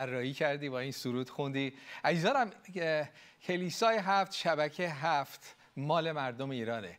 طراحی کردی با این سرود خوندی. عزیزانم کلیسای هفت شبکه هفت مال مردم ایرانه.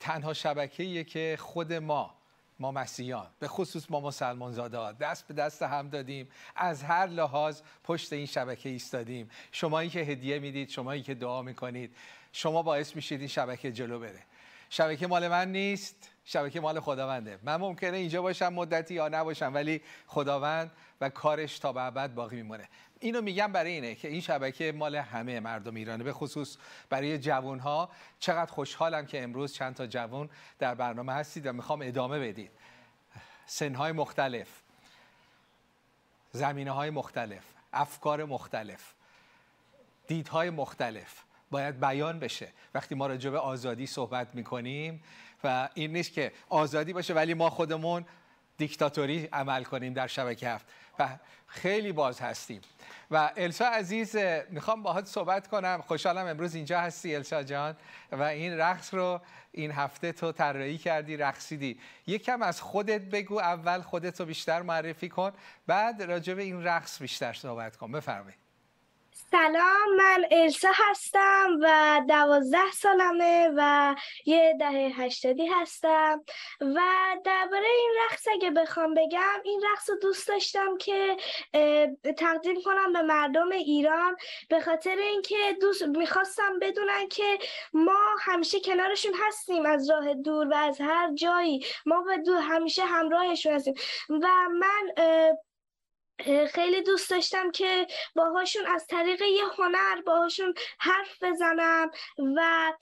تنها شبکه که خود ما ما مسیحیان به خصوص ما مسلمان زاده دست به دست هم دادیم. از هر لحاظ پشت این شبکه ایستادیم. شمایی که هدیه می‌دید شمایی که دعا می‌کنید شما باعث میشید این شبکه جلو بره. شبکه مال من نیست. شبکه مال خداونده. من ممکنه اینجا باشم مدتی یا نباشم ولی خداوند و کارش تا به ابد باقی میمونه. اینو میگم برای اینه که این شبکه مال همه مردم ایرانه به خصوص برای جوان ها چقدر خوشحالم که امروز چند تا جوان در برنامه هستید و می‌خوام ادامه بدید. سنهای مختلف زمینه های مختلف افکار مختلف دیدهای مختلف. باید بیان بشه. وقتی ما راجع به آزادی صحبت می‌کنیم و این نیست که آزادی باشه ولی ما خودمون دیکتاتوری عمل کنیم در شبکه هفت. و خیلی باز هستیم. و السا عزیز می‌خوام باهات صحبت کنم. خوشحالم امروز اینجا هستی السا جان. و این رقص رو این هفته تو طراحی کردی رقصیدی. یکم از خودت بگو اول خودت رو بیشتر معرفی کن بعد راجع به این رقص بیشتر صحبت کن. بفرمایید. سلام من السا هستم و دوازده سالمه و یه دهه هشتادی هستم و درباره این رقص اگه بخوام بگم این رقص رو دوست داشتم که تقدیم کنم به مردم ایران به خاطر اینکه دوست می‌خواستم بدونن که ما همیشه کنارشون هستیم از راه دور و از هر جایی. ما به دور همیشه همراهشون هستیم. و من خیلی دوست داشتم که باهاشون از طریق یه هنر باهاشون حرف بزنم و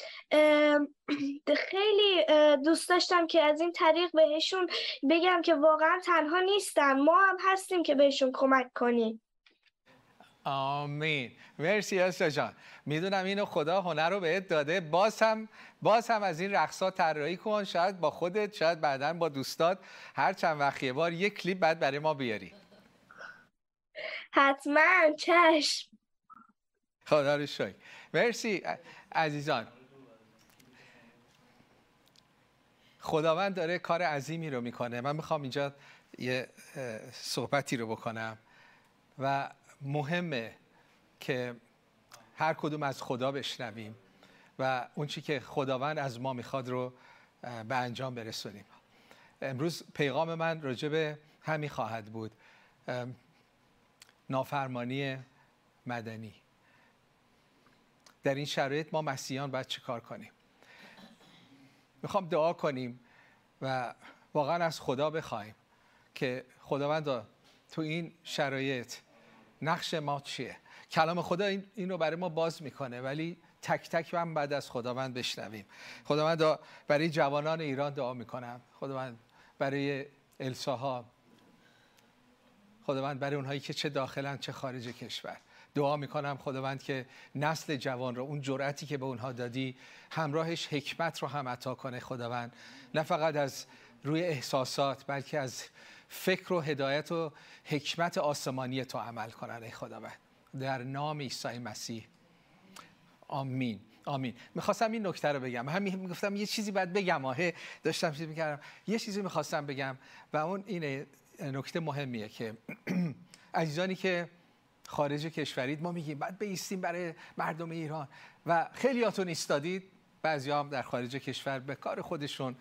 خیلی دوست داشتم که از این طریق بهشون بگم که واقعا تنها نیستن. ما هم هستیم که بهشون کمک کنیم. آمین. مرسی استا جان. می‌دونم اینو خدا هنر رو بهت داده. باز هم باز هم از این رقصا طراحی کن. شاید با خودت شاید بعدا با دوستات. هر چند وقت یه بار یک کلیپ بعد برای ما بیاری. حتما چشم. خدا رو شکر مرسی عزیزان. خداوند داره کار عظیمی رو می‌کنه. من می‌خوام اینجا یه صحبتی رو بکنم و مهمه که هر کدوم از خدا بشنویم و اون چی که خداوند از ما می‌خواد رو به انجام برسونیم. امروز پیغام من راجع به همین خواهد بود. نافرمانی مدنی. در این شرایط ما مسیحیان باید چه کار کنیم؟ می‌خوام دعا کنیم و واقعا از خدا بخوایم که خداوند تو این شرایط نقش ما چیه؟ کلام خدا این, این رو برای ما باز می‌کنه ولی تک تک من بعد از خداوند بشنویم. خداوند برای جوانان ایران دعا می‌کنم خداوند برای الساها خداوند برای اونهایی که چه داخلن چه خارج کشور. دعا می‌کنم خداوند که نسل جوان رو اون جرأتی که به اونها دادی همراهش حکمت رو هم عطا کنه خداوند. نه فقط از روی احساسات بلکه از فکر و هدایت و حکمت آسمانی تو عمل کنن ای خداوند. در نام عیسی مسیح. آمین. آمین. می‌خواستم این نکته رو بگم. همین می‌گفتم یه چیزی باید بگم. آهه داشتم چیزی می‌کردم. یه چیزی می‌خواستم بگم و اون اینه نکته مهمیه که عزیزانی که خارج کشورید ما میگیم بعد بیستیم برای مردم ایران. و خیلی هاتون ایستادید. بعضی هم در خارج کشور به کار خودشون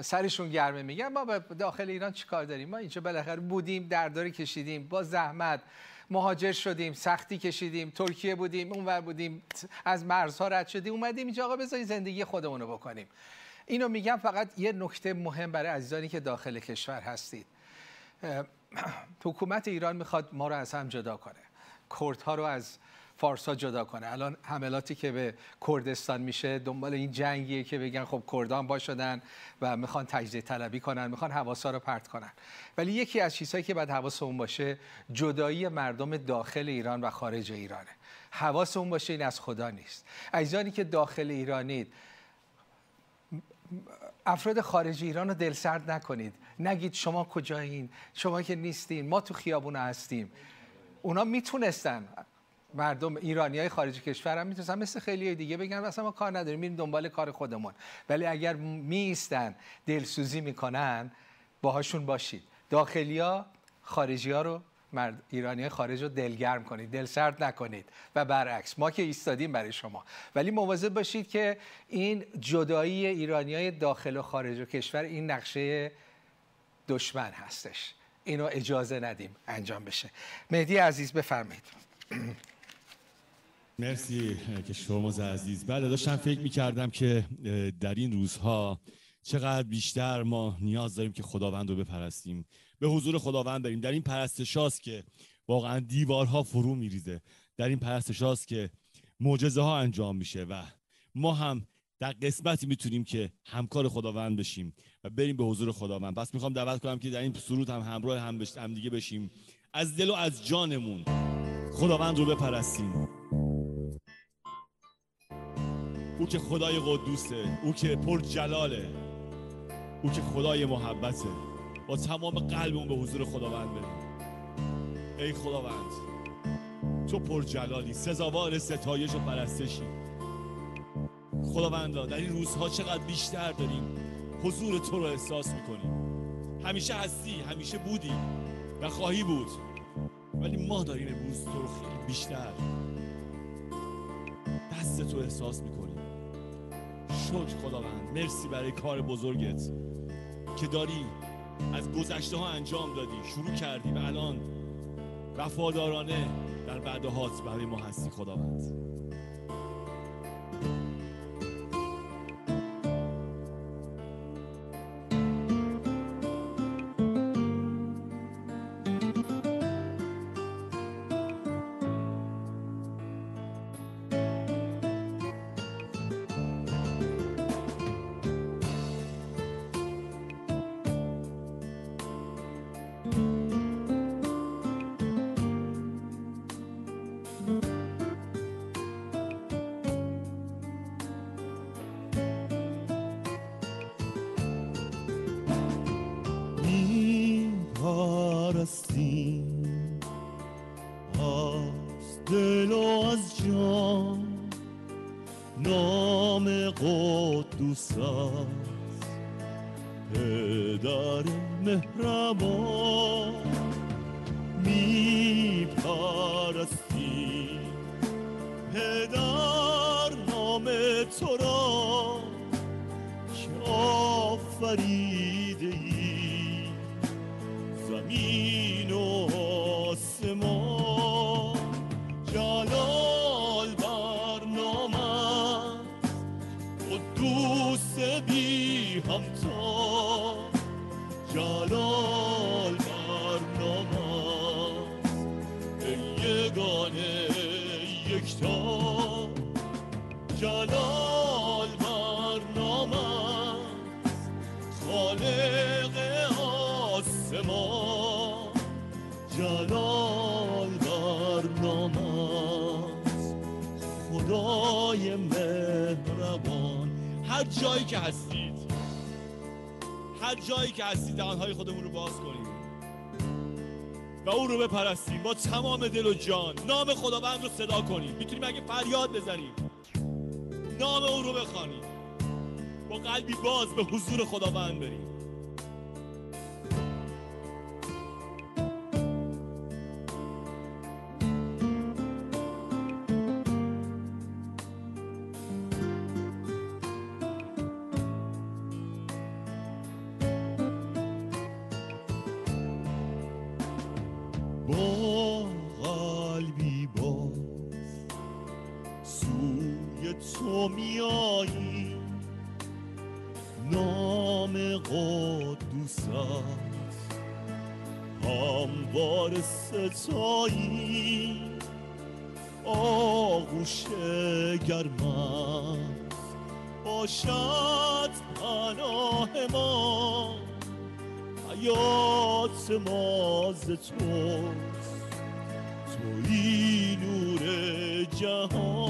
سرشون گرمه میگن. ما به داخل ایران چی کار داریم؟ ما اینجا بالاخره بودیم درداری کشیدیم با زحمت مهاجر شدیم سختی کشیدیم ترکیه بودیم اونور بودیم از مرزها رد شدیم اومدیم اینجا آقا بذارید زندگی خودمونو بکنیم. اینو میگم فقط یه نکته مهم برای عزیزانی که داخل کشور هستید. حکومت ایران می‌خواد ما رو از هم جدا کنه. کردها رو از فارسا جدا کنه. الان حملاتی که به کردستان میشه دنبال این جنگیه که بگن خب کردان با شدن و می‌خوان تجزیه طلبی کنن می‌خوان حواسا رو پرت کنن. ولی یکی از چیزهایی که باید حواسمون باشه جدایی مردم داخل ایران و خارج ایرانه. حواسمون باشه این از خدا نیست. عزیزانی که داخل ایرانید افراد خارج ایران رو دلسرد نکنید. نگید شما کجایین؟ شما که نیستین. ما تو خیابون هستیم. اونا می‌تونستن. مردم ایرانی های خارج کشور هم می‌تونستن. مثل خیلی دیگه بگن اصلا ما کار نداریم. میریم دنبال کار خودمون. ولی اگر میستن دلسوزی می‌کنن باهاشون باشید. داخلی ها خارجی ها رو مرد ایرانی خارج رو دلگرم کنید دل سرد نکنید و برعکس ما که ایستادیم برای شما. ولی مواظب باشید که این جدایی ایرانی های داخل و خارج و کشور این نقشه دشمن هستش. اینو اجازه ندیم انجام بشه. مهدی عزیز بفرمایید. مرسی که شما عزیز. بله داشتم فکر می‌کردم که در این روزها چقدر بیشتر ما نیاز داریم که خداوند رو بپرستیم. به حضور خداوند بریم در این پرستشاست که واقعا دیوارها فرو میریزه. در این پرستشاست که معجزه ها انجام میشه و ما هم در قسمتی می‌تونیم که همکار خداوند بشیم و بریم به حضور خداوند. پس می‌خوام دعوت کنم که در این سرود هم همراه هم, هم دیگه بشیم. از دل و از جانمون خداوند رو بپرستیم. او که خدای قدوسه او که پر جلاله او که خدای محبته. با تمام قلبمون به حضور خداوند بریم ای خداوند تو پر جلالی سزاوار ستایش و پرستشی. خداوندا در این روزها چقدر بیشتر داریم حضور تو رو احساس می‌کنیم. همیشه هستی همیشه بودی و خواهی بود. ولی ما داریم امروز تو رو خیلی بیشتر دست تو احساس می‌کنیم. شکر خداوند مرسی برای کار بزرگت که داری. از گذشته ها انجام دادی. شروع کردی و الان. وفادارانه در بعد هات برای ما هستی. خداوند. ne بپرستیم با تمام دل و جان. نام خداوند رو صدا کنیم. می‌تونیم اگه فریاد بزنیم. نام او رو بخوانیم. با قلبی باز به حضور خداوند بریم. میایی نام قدوست هموار ستایی. آغوش گرمم باشد پناه ما. حیات ما ز توست. توی نور جهان.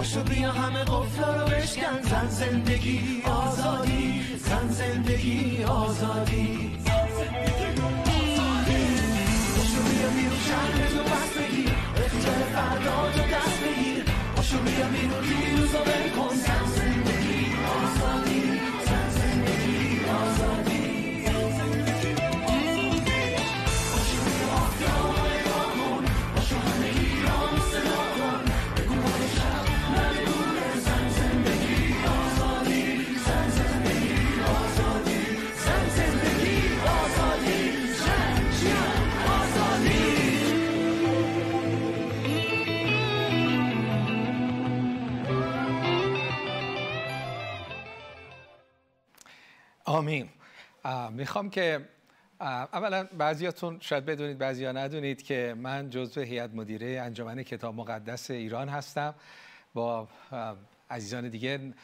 پاشو بیا همه قفلا رو بشکن. زن زندگی آزادی زن زندگی آزادی. پاشو بیا بیرون شهر تو پس بگیر. اختیار فردا تو دست بگیر. پاشو بیا بیرون دیروز رو ول کن. زن زندگی آمین. می‌خوام که اولا بعضیاتون شاید بدونید بعضیا ندونید که من جزو هیئت مدیره انجمن کتاب مقدس ایران هستم. با عزیزان دیگه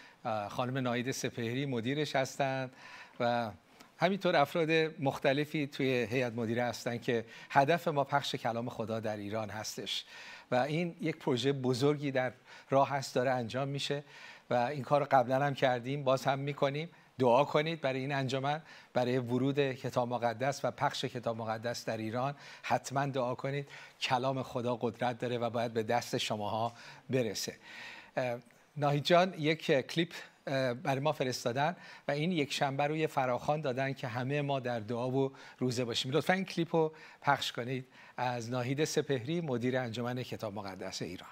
خانم ناید سپهری مدیرش هستند و همینطور افراد مختلفی توی هیئت مدیره هستن که هدف ما پخش کلام خدا در ایران هستش. و این یک پروژه بزرگی در راه هست داره انجام میشه و این کار قبلا هم کردیم باز هم می‌کنیم. دعا کنید برای این انجمن برای ورود کتاب مقدس و پخش کتاب مقدس در ایران. حتما دعا کنید. کلام خدا قدرت داره و باید به دست شماها برسه. اه، ناهید جان یک کلیپ برای ما فرستادن و این یک شنبه روی فراخان دادن که همه ما در دعا و روزه باشیم. لطفا این کلیپ رو پخش کنید از ناهید سپهری مدیر انجمن کتاب مقدس ایران.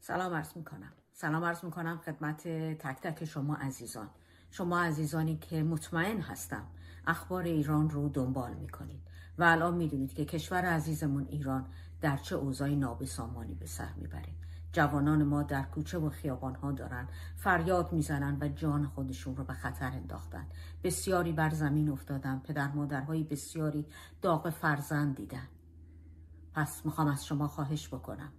سلام عرض می‌کنم. سلام عرض می‌کنم خدمت تک تک شما عزیزان. شما عزیزانی که مطمئن هستم اخبار ایران رو دنبال می‌کنید و الان می‌دونید که کشور عزیزمون ایران در چه اوضاعی نابسامانی به سر می‌بره. جوانان ما در کوچه و خیابان ها دارن فریاد می‌زنن و جان خودشون رو به خطر انداختن. بسیاری بر زمین افتادن پدر مادرهای بسیاری داغ فرزند دیدن. پس می‌خوام از شما خواهش بکنم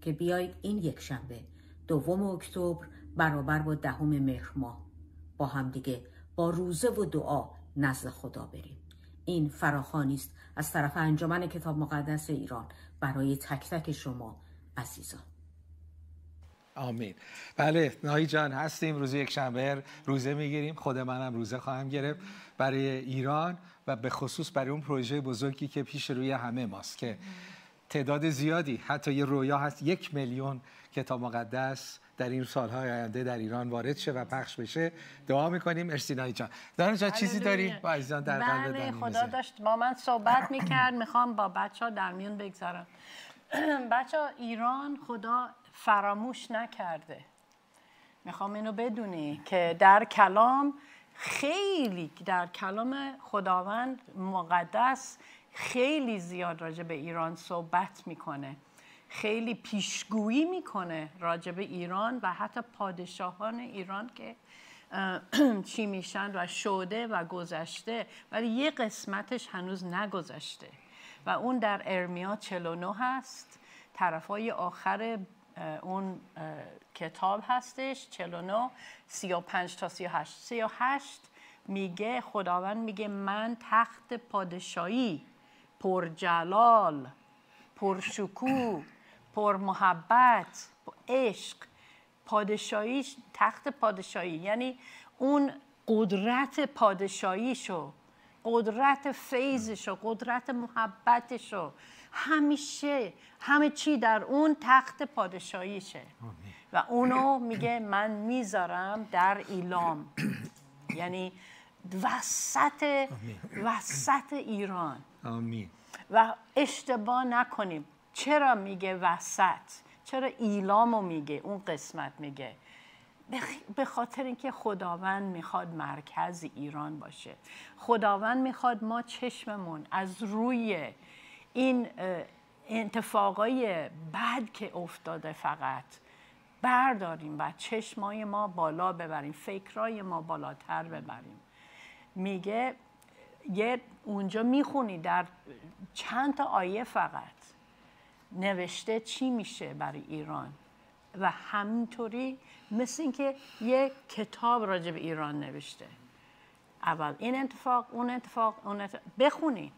که بیایید این یک شنبه دوم اکتبر برابر با دهم مهر ماه. با همدیگه با روزه و دعا نزد خدا بریم. این فراخانی است از طرف انجمن کتاب مقدس ایران. برای تک تک شما عزیزان. آمین. بله ناهی جان هستیم. روز یک شنبه روزه می‌گیریم. خود منم روزه خواهم گرفت برای ایران و به خصوص برای اون پروژه بزرگی که پیش روی همه ماست که تعداد زیادی حتی یه رویا هست یک میلیون کتاب مقدس در این سالهای آینده در ایران وارد شه و پخش بشه. دعا می‌کنیم. مرسی ناهی جان. دانا جان چیزی. داری؟ با عزیزان در قلب بله خدا می‌ذاری؟ داشت با من صحبت می‌کرد. می‌خوام با بچه ها در میون بگذارم. بچه ها ایران خدا فراموش نکرده. می‌خوام اینو بدونی که در کلام خیلی در کلام خداوند مقدس خیلی زیاد راجع به ایران صحبت می‌کنه. خیلی پیشگویی می‌کنه راجع به ایران و حتی پادشاهان ایران که چی میشن و شده و گذشته ولی یه قسمتش هنوز نگذشته. و اون در ارمیا 49 هست. طرفای آخر اه، اون کتاب هستش 49 35 تا 38 38 میگه خداوند میگه من تخت پادشاهی پرجلال پرشکوه پر محبت عشق پادشاهیش تخت پادشاهی. یعنی اون قدرت پادشاهیشو قدرت فیضشو قدرت محبتشو همیشه همه چی در اون تخت پادشاهیشه. و اونو میگه من می‌ذارم در ایلام. یعنی وسط وسط ایران. آمین. و اشتباه نکنیم. چرا میگه وسط؟ چرا ایلامو میگه؟ اون قسمت میگه. به خاطر اینکه خداوند می‌خواد مرکز ایران باشه. خداوند می‌خواد ما چشممون از روی این اه، اتفاقای بد که افتاده فقط برداریم و چشمای ما بالا ببریم فکرای ما بالاتر ببریم. میگه یه اونجا می‌خونی در چند تا آیه فقط. نوشته چی میشه برای ایران؟ و همینطوری مثل اینکه یه کتاب راجع به ایران نوشته. اول این اتفاق اون اتفاق اون اتفاق. بخونی.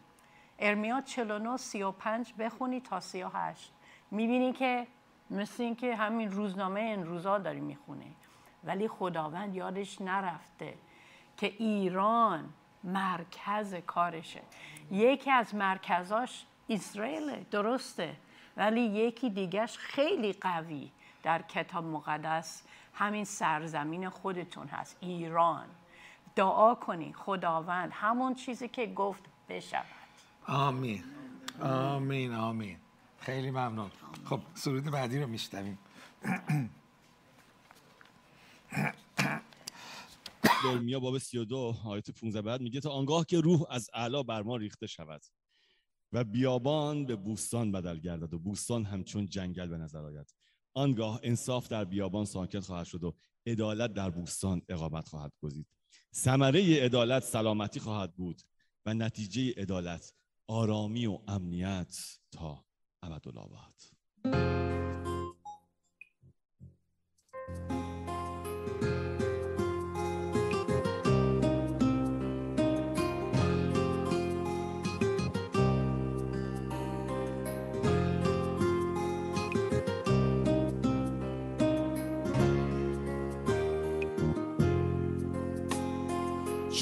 ارمیا 49 35 بخونی تا 38 می‌بینی که مثل اینکه همین روزنامه این روزا داری می‌خونی. ولی خداوند یادش نرفته که ایران مرکز کارشه. یکی از مرکزاش اسرائیل درسته. ولی یکی دیگهش خیلی قوی در کتاب مقدس همین سرزمین خودتون هست ایران. دعا کنی خداوند همون چیزی که گفت بشود. آمین. آمین آمین. خیلی ممنون. خب سرود بعدی رو میشنویم. ارمیا باب 32 آیت 15 بعد میگه تا آنگاه که روح از اعلا بر ما ریخته شود. و بیابان به بوستان بدل گردد و بوستان همچون جنگل به نظر آید. آنگاه انصاف در بیابان ساکت خواهد شد و عدالت در بوستان اقامت خواهد گزید. ثمره عدالت سلامتی خواهد بود و نتیجه عدالت آرامی و امنیت تا ابدالآباد.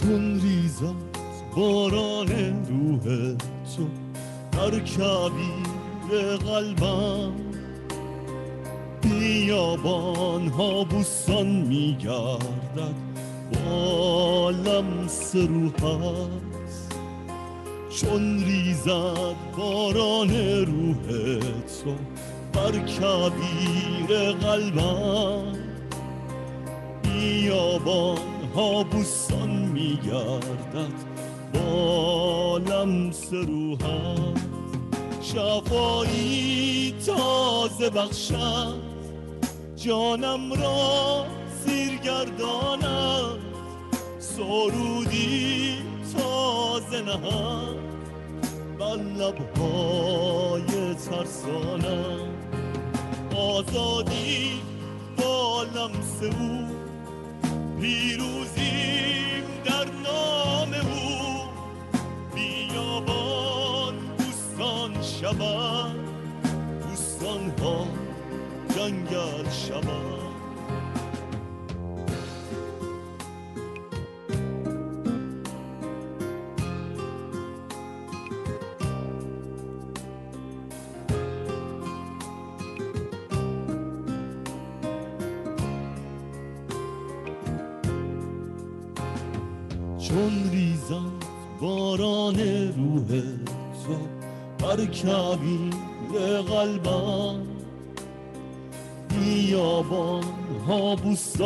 چون ریزد باران روح تو در کبیر قلبم. بیابان ها بوستان میگردد با لمس روحت چون ریزد باران روح تو بر کبیر قلبم. بیابان ها بوستان میگردد با لمس روحت شفایی تازه بخشد. جانم را سیرگرداند. سرودی تازه نهد. بر لبهای ترسانم. آزادی با لمس پیروزیم در نام او. بیابان بوستان شود بوستان ها جنگل شود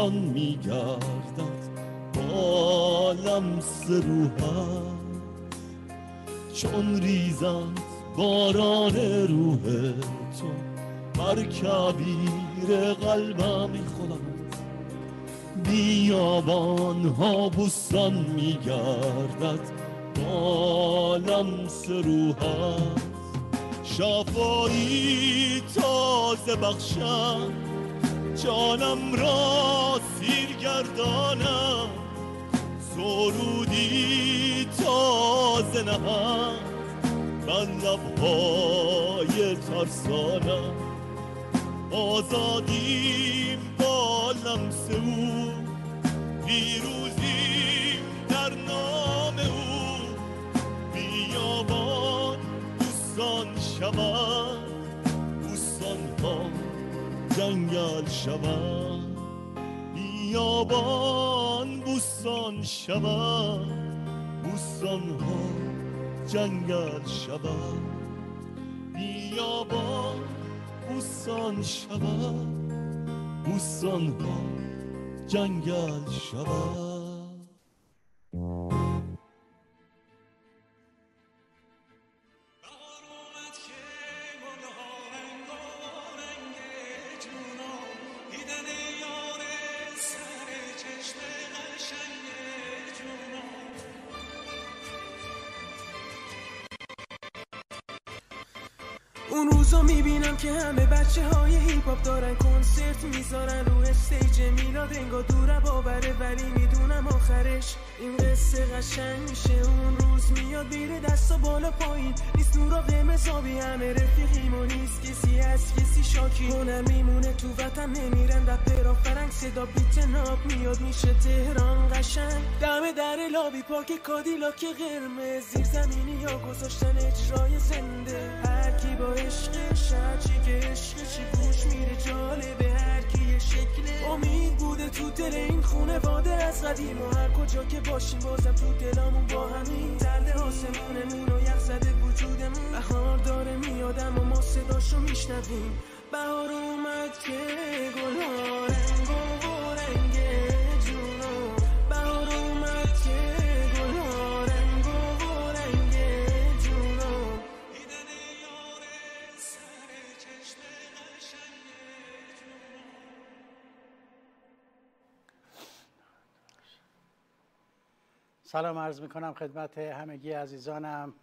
بوستان میگردد با لمس روحت چون ریزد باران روح تو بر کبیر قلبم خدا بیابان ها بوستان میگردد با لمس روحت شفایی تازه بخشم جانم را سیر گردانم. سرودی تازه نهد بر لبهای ترسانم. آزادیم با لمس او. پیروزیم در نام او. بیابان بوستان شود بوستان ها جنگل شود. بیابان بوستان شود. بوستان ها جنگل شود. بیابان بوستان شود. بوستان ها جنگل شود. اون روزا می‌بینم که همه بچه های هیپ هاپ دارن کنسرت می‌ذارن رو stage میلاد انگار دوره باوره ولی می‌دونم آخرش این قصه قشنگ میشه. اون روز میاد میره دستا بالا پایین. نیست نورا قرمز آبی همه رفیقیم و نیست کسی از کسی شاکی. اونم میمونه تو وطن نمیرن رپرا فرنگ صدا beat ناب میاد میشه تهران قشنگ. دم در لابی پاک کادیلاک قرمز. زیر زمینیا گذاشتن اجرای زنده. هر کی با عشقش هرچی که عشقشی گوش میره جالبه هر کی یه شکل امید بوده تو دل این خونه. واده از قدیم و هر کجا که باشیم بازم تو دلامون با همین. تله آسمونمون و یخ زده وجودمون. بهار داره میادم و ما صداشو میشنویم. بهار اومد که سلام عرض می کنم خدمت همگی عزیزانم.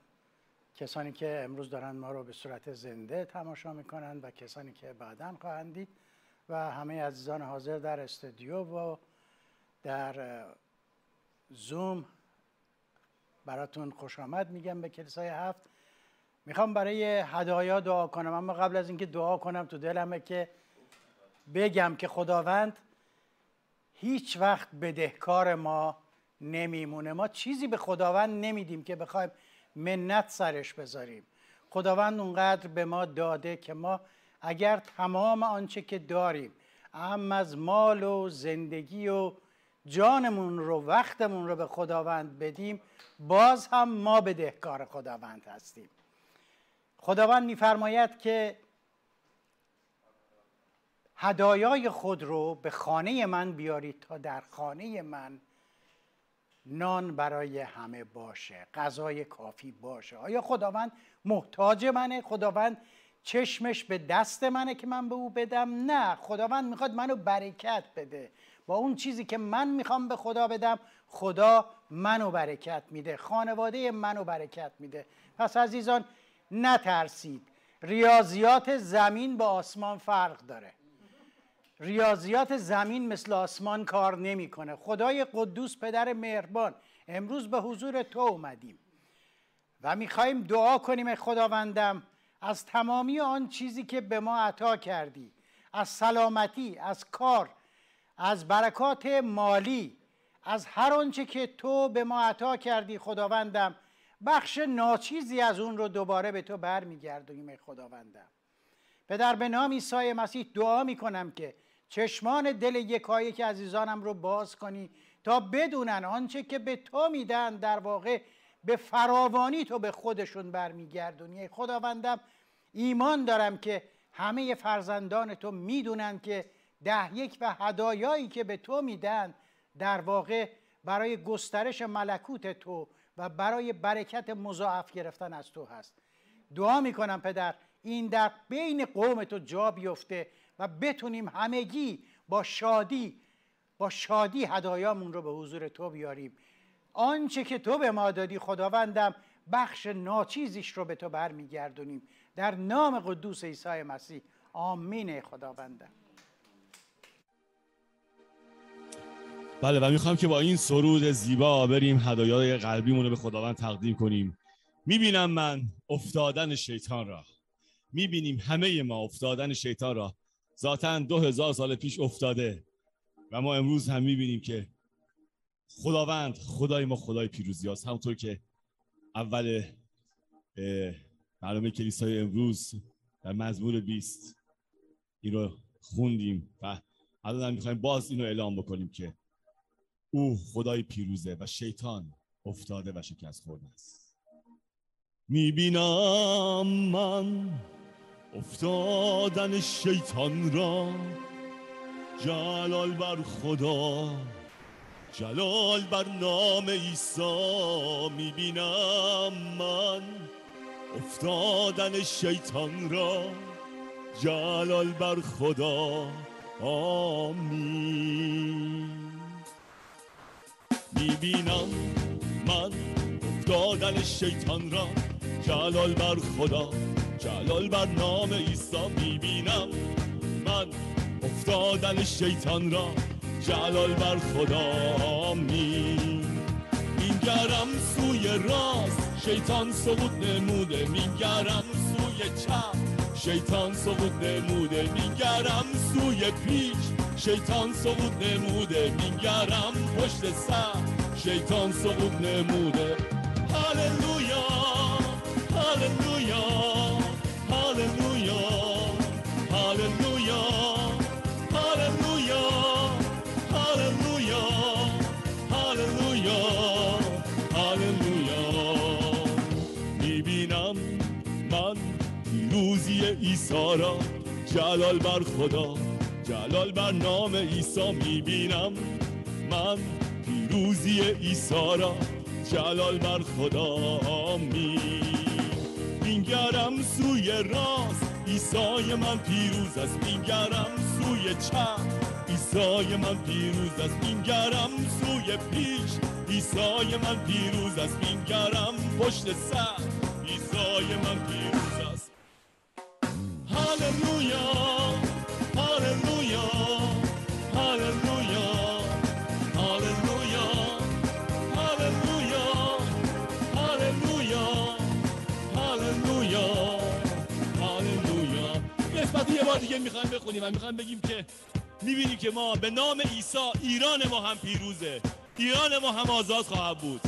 کسانی که امروز دارن ما رو به صورت زنده تماشا می‌کنن و کسانی که بعدا خواهند دید و همه عزیزان حاضر در استودیو و در زوم براتون خوش آمد میگم به کلیسای هفت. می‌خوام برای هدایا دعا کنم اما قبل از اینکه دعا کنم تو دلمه که بگم که خداوند هیچ وقت بدهکار ما نمیمونه. ما چیزی به خداوند نمیدیم که بخوایم منت سرش بذاریم. خداوند اونقدر به ما داده که ما اگر تمام آنچه که داریم اهم از مال و زندگی و جانمون رو وقتمون رو به خداوند بدیم باز هم ما بدهکار خداوند هستیم. خداوند میفرماید که هدایای خود رو به خانه من بیارید تا در خانه من نان برای همه باشه غذای کافی باشه. آیا خداوند محتاج منه؟ خداوند چشمش به دست منه که من به او بدم؟ نه خداوند می‌خواد منو برکت بده. با اون چیزی که من می‌خوام به خدا بدم خدا منو برکت میده خانواده منو برکت میده. پس عزیزان نترسید. ریاضیات زمین با آسمان فرق داره. ریاضیات زمین مثل آسمان کار نمی‌کنه. خدای قدوس پدر مهربان امروز به حضور تو اومدیم. و می‌خواهیم دعا کنیم خداوندم از تمامی آن چیزی که به ما عطا کردی از سلامتی از کار از برکات مالی از هر آنچه که تو به ما عطا کردی خداوندم بخش ناچیزی از اون رو دوباره به تو برمیگردونیم خداوندم. پدر به نام عیسی مسیح دعا می‌کنم که چشمان دل یکایی که عزیزانم رو باز کنی تا بدونن آنچه که به تو میدن در واقع به فراوانی تو به خودشون برمیگردونی. خداوندم ایمان دارم که همه فرزندان تو می‌دونن که ده یک و هدایایی که به تو میدن در واقع برای گسترش ملکوت تو و برای برکت مضاعف گرفتن از تو هست. دعا می‌کنم پدر این در بین قوم تو جا بیفته و بتونیم همگی با شادی با شادی هدایامون رو به حضور تو بیاریم. آنچه که تو به ما دادی خداوندم بخش ناچیزیش رو به تو برمیگردونیم. در نام قدوس عیسی مسیح. آمین خداوندم. بله و می‌خوام که با این سرود زیبا بریم هدایای قلبیمون رو به خداوند تقدیم کنیم. می‌بینم من افتادن شیطان را. می‌بینیم همه ما افتادن شیطان را. ذاتا دو هزار سال پیش افتاده و ما امروز هم می‌بینیم که خداوند خدای ما خدای پیروزی هست همونطور که اول برنامه کلیسای امروز در مزمور 20 این رو خوندیم و الان هم می‌خوایم باز اینو اعلام بکنیم که او خدای پیروزه و شیطان افتاده و شکست خورده است. می‌بینم من افتادن شیطان را جلال بر خدا جلال بر نام عیسی می‌بینم من. افتادن شیطان را جلال بر خدا آمین. می‌بینم من افتادن شیطان را جلال بر خدا جلال بر نام عیسی می‌بینم. من افتادن شیطان را جلال بر خدا آمین میگرم سوی راست شیطان سقوط نموده. میگرم سوی چپ شیطان سقوط نموده. میگرم سوی پیش شیطان سقوط نموده. میگرم پشت سر شیطان سقوط نموده. هاللویا هاللویا می‌بینم من را جلال بر خدا جلال بر نام عیسی می‌بینم. من پیروزی عیسی را جلال بر خدا آمین مینگرم سوی راست. عیسی من پیروز است مینگرم سوی چپ. عیسی من پیروز است مینگرم سوی پیش. عیسی من پیروز است مینگرم پشت سر. عیسی من پیروز است. هاللویا بار دیگه می‌خوایم بخونیم و می‌خوایم بگیم که می‌بینیم که ما به نام عیسی ایران ما هم پیروزه. ایران ما هم آزاد خواهد بود.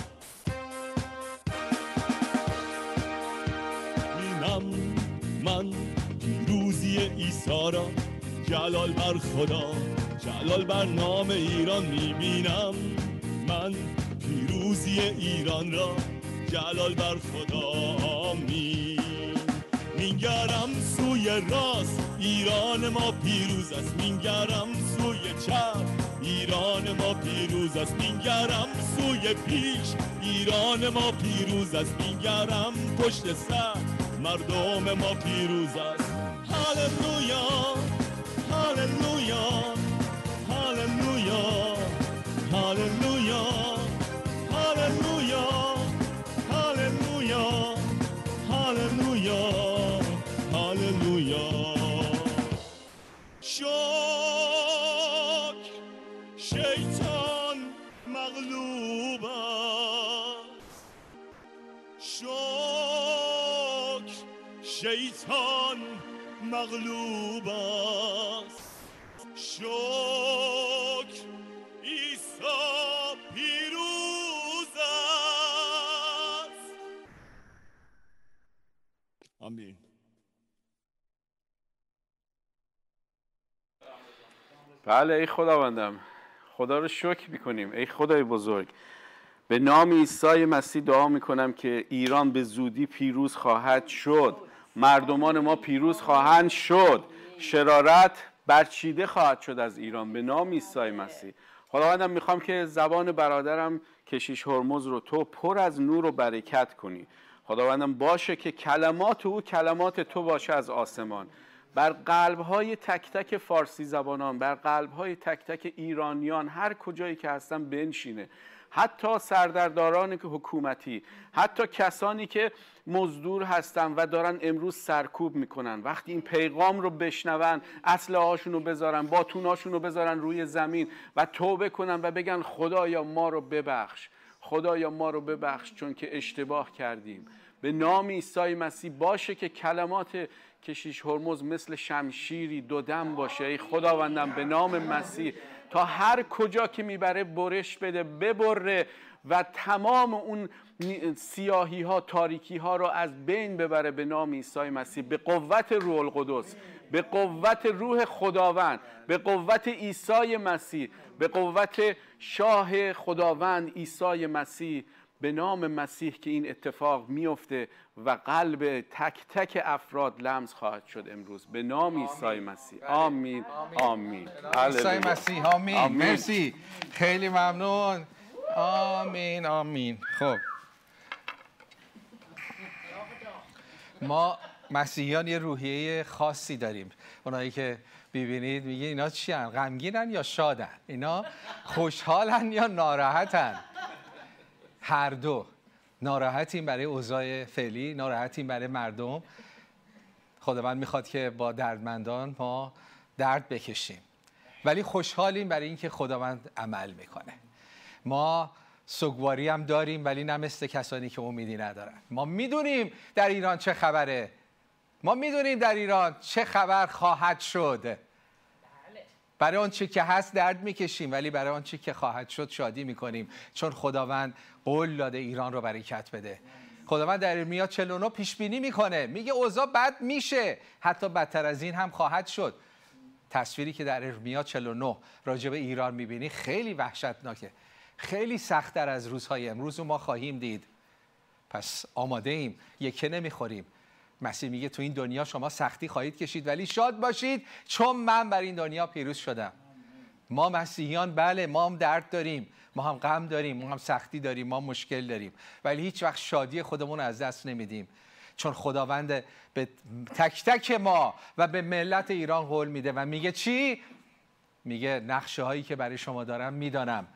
بینم من پیروزی عیسی را جلال بر خدا جلال بر نام ایران می‌بینم. من پیروزی ایران را جلال بر خدا آمین مینگرم سوی راست ایران ما پیروز است. مینگرم سوی چپ ایران ما پیروز است. مینگرم سوی پیش ایران ما پیروز است. مینگرم پشت سر مردم ما پیروز است. هاللویا هاللویا مغلوب است شکر عیسی پیروز است. آمین. بله ای خداوندم. خدا رو شکر می‌کنیم. ای خدای بزرگ. به نام عیسی مسیح دعا می‌کنم که ایران به زودی پیروز خواهد شد. مردمان ما پیروز خواهند شد. شرارت برچیده خواهد شد از ایران به نام عیسی مسیح. خداوندم می‌خوام که زبان برادرم کشیش هرمز رو تو پر از نور و برکت کنی. خداوندم باشه که کلمات او کلمات تو باشه از آسمان. بر قلبهای تک تک فارسی زبانان بر قلبهای تک تک ایرانیان هر کجایی که هستن بنشینه. حتی سردرداران که حکومتی حتی کسانی که مزدور هستن و دارن امروز سرکوب می‌کنن. وقتی این پیغام رو بشنون اسلحه هاشون رو بذارن باتوناشون رو بذارن روی زمین و توبه کنن و بگن خدایا ما رو ببخش. خدایا ما رو ببخش چون که اشتباه کردیم. به نام عیسی مسیح باشه که کلمات کشیش هرمز مثل شمشیری دودم باشه. ای خداوندم به نام مسیح تا هر کجا که می‌بره برش بده ببره و تمام اون سیاهی ها تاریکی ها رو از بین ببره به نام عیسی مسیح. به قوت روح القدس به قوت روح خداوند به قوت عیسی مسیح به قوت شاه خداوند عیسی مسیح. به نام مسیح که این اتفاق میفته و قلب تک تک افراد لمس خواهد شد امروز. به نام عیسی مسیح. آمین. آمین. عیسی. مسیح. آمین. آمین. مرسی. خیلی ممنون. آمین. آمین. خب. ما مسیحیان یه روحیه خاصی داریم. اونایی که ببینید میگه اینا چی هن؟ غمگینن یا شادن؟ اینا خوشحالن یا ناراحتن؟ هر دو. ناراحتیم برای اوضاع فعلی ناراحتیم برای مردم. خداوند می‌خواد که با دردمندان ما درد بکشیم. ولی خوشحالیم برای اینکه خداوند عمل می‌کنه. ما سوگواری هم داریم ولی نه مثل کسانی که امیدی ندارن. ما می‌دونیم در ایران چه خبره. ما می‌دونیم در ایران چه خبر خواهد شد. برای آن چی که هست درد می‌کشیم ولی برای آن چی که خواهد شد شادی می‌کنیم. چون خداوند قول داده ایران رو برکت بده. خداوند در ارمیا 49 پیش بینی می‌کنه. میگه اوضاع بد میشه. حتی بدتر از این هم خواهد شد. تصویری که در ارمیا 49 راجع به ایران می‌بینی خیلی وحشتناکه. خیلی سختتر از روزهای امروز رو ما خواهیم دید. پس آماده ایم. یکه نمی‌خوریم. مسیح میگه تو این دنیا شما سختی خواهید کشید ولی شاد باشید چون من بر این دنیا پیروز شدم. ما مسیحیان بله ما هم درد داریم ما هم غم داریم ما هم سختی داریم ما مشکل داریم ولی هیچ وقت شادی خودمون از دست نمیدیم. چون خداوند به تک تک ما و به ملت ایران قول میده و میگه چی؟ میگه نقشه هایی که برای شما دارم می‌دانم.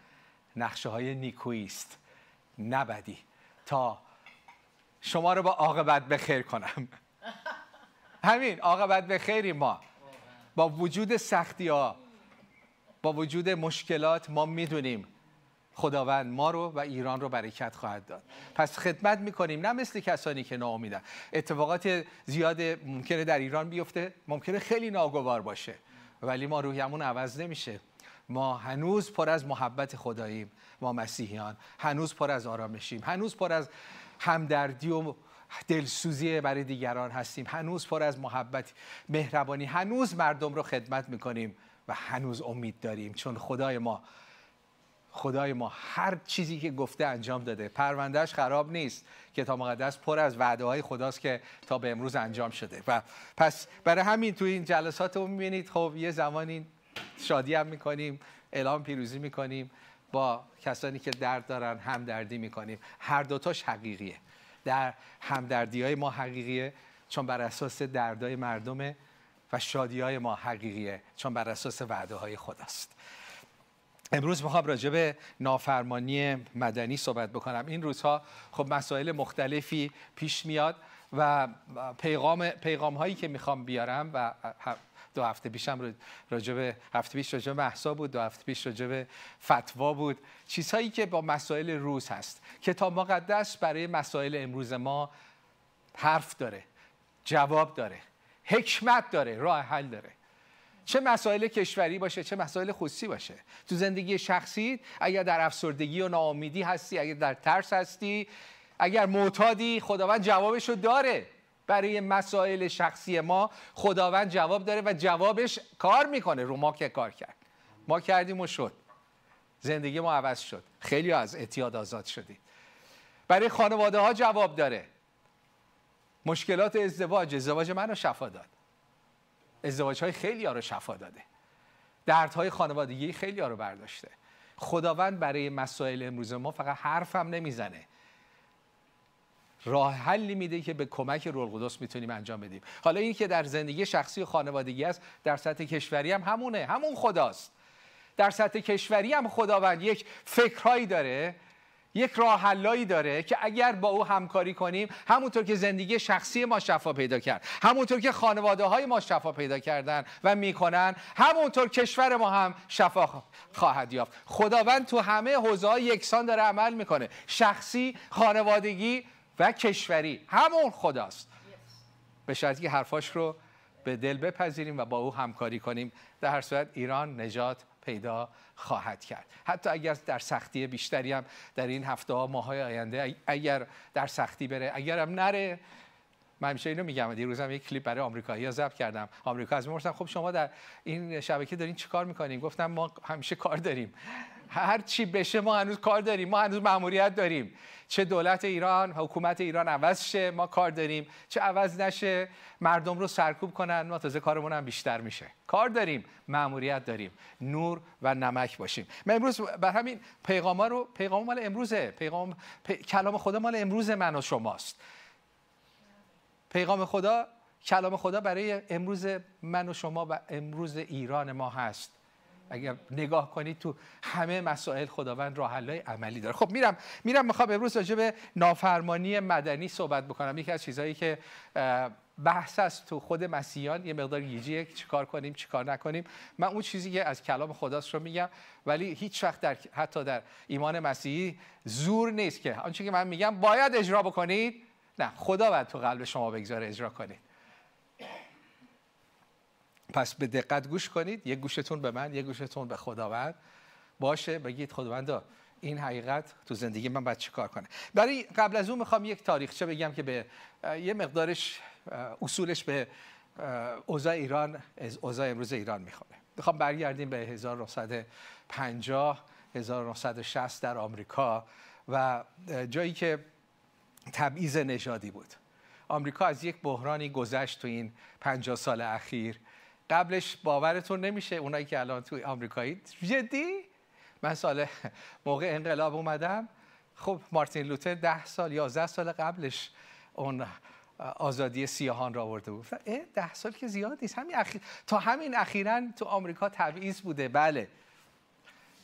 نقشه های نیکویی است نه بدی. تا شما رو با عاقبت به خیر کنم. همین عاقبت به خیری ما. با وجود سختی ها با وجود مشکلات ما می‌دونیم خداوند ما رو و ایران رو برکت خواهد داد. پس خدمت می‌کنیم نه مثل کسانی که ناامیدن. اتفاقات زیاد ممکنه در ایران بیفته ممکنه خیلی ناگوار باشه. ولی ما روحیمون عوض نمیشه. ما هنوز پر از محبت خداییم ما مسیحیان. هنوز پر از آرامشیم. هنوز پر از همدردی و دلسوزی برای دیگران هستیم. هنوز پر از محبت مهربانی. هنوز مردم رو خدمت می‌کنیم و هنوز امید داریم. چون خدای ما خدای ما هر چیزی که گفته انجام داده. پروندهش خراب نیست. کتاب مقدس پر از وعده های خداست که تا به امروز انجام شده. و پس برای همین تو این جلسات رو می‌بینید خب یه زمانی شادی هم می‌کنیم اعلام پیروزی می‌کنیم. با کسانی که درد دارن همدردی می‌کنیم. هر دوتاش حقیقیه. در همدردی های ما حقیقیه چون بر اساس دردای مردمه و شادی های ما حقیقیه چون بر اساس وعده های خداست. امروز می‌خوام راجع به نافرمانی مدنی صحبت بکنم. این روزها خب مسائل مختلفی پیش میاد و پیغام پیغام هایی که می‌خوام بیارم و دو هفته پیشم راجع به هفته پیش راجع به بود دو هفته پیش راجع به فتوا بود. چیزهایی که با مسائل روز هست. کتاب مقدس برای مسائل امروز ما حرف داره جواب داره حکمت داره راه حل داره. چه مسائل کشوری باشه چه مسائل خصوصی باشه. تو زندگی شخصی اگر در افسردگی و ناامیدی هستی اگر در ترس هستی اگر معتادی خداوند جوابش رو داره. برای مسائل شخصی ما خداوند جواب داره و جوابش کار می‌کنه رو ما که کار کرد. ما کردیم و شد. زندگی ما عوض شد. خیلی از اعتیاد آزاد شدیم. برای خانواده ها جواب داره. مشکلات ازدواج ازدواج من رو شفا داد. ازدواج های خیلی ها رو شفا داده. دردهای خانوادگی خیلی ها رو برداشته. خداوند برای مسائل امروز ما فقط حرفم نمی‌زنه. راه حلی میده که به کمک روح القدس می‌تونیم انجام بدیم. حالا این که در زندگی شخصی و خانوادگی است در سطح کشوری هم همونه همون خداست. در سطح کشوری هم خداوند یک فکرهایی داره یک راه حلایی داره که اگر با او همکاری کنیم همونطور که زندگی شخصی ما شفا پیدا کرد همونطور که خانواده های ما شفا پیدا کردن و می‌کنن همونطور کشور ما هم شفا خواهد یافت. خداوند تو همه حوزه یکسان داره عمل می‌کنه. شخصی خانوادگی و کشوری. همون خداست. به شرطی که حرفاش رو به دل بپذیریم و با او همکاری کنیم. در هر صورت ایران نجات پیدا خواهد کرد. حتی اگر در سختی بیشتری هم در این هفته ها آینده اگر در سختی بره اگر هم نره من همیشه اینو میگم. دیروزم یک کلیپ برای آمریکایی ها ضبط کردم. آمریکا از می‌پرسن خب شما در این شبکه دارین چیکار می‌کنین؟ گفتم ما همیشه کار داریم. هر چی بشه ما هنوز کار داریم. ما هنوز مأموریت داریم. چه دولت ایران حکومت ایران عوض شه ما کار داریم. چه عوض نشه مردم رو سرکوب کنن ما تازه کارمون هم بیشتر میشه. کار داریم مأموریت داریم. نور و نمک باشیم. من امروز بر همین پیغام رو پیغام مال امروزه. پیغام پ- کلام خدا مال امروز من و شماست. پیغام خدا کلام خدا برای امروز من و شما و امروز ایران ما هست. اگر نگاه کنید تو همه مسائل خداوند راه حل‌های عملی داره. خب میرم میرم می‌خوام امروز راجع به نافرمانی مدنی صحبت بکنم. یکی از چیزهایی که بحث است تو خود مسیحیان یه مقدار گیجیه چیکار کنیم چیکار نکنیم. من اون چیزی که از کلام خداست رو میگم ولی هیچ وقت در حتی در ایمان مسیحی زور نیست که. آنچه که من میگم باید اجرا بکنید؟ نه خدا باید تو قلب شما بگذاره اجرا کنید. پس به دقت گوش کنید. یک گوشتون به من یک گوشتون به خداوند. باشه بگید خداوندا این حقیقت تو زندگی من باید چیکار کنه؟ برای قبل از اون می‌خوام یک تاریخچه بگم که به یه مقدارش اصولش به اوضاع ایران از اوضاع امروز ایران می‌خوره. می‌خوام برگردیم به 1950 1960 در آمریکا و جایی که تبعیض نژادی بود. آمریکا از یک بحرانی گذشت تو این 50 سال اخیر. قبلش باورتون نمیشه اونایی که الان توی آمریکایی. جدی؟ من سال موقع انقلاب اومدم. خب مارتین لوتر ده سال یازده سال قبلش اون آزادی سیاهان را آورده بود. ده سال که زیاد نیست. همین اخیر... تا همین اخیرا تو آمریکا تبعیض بوده. بله.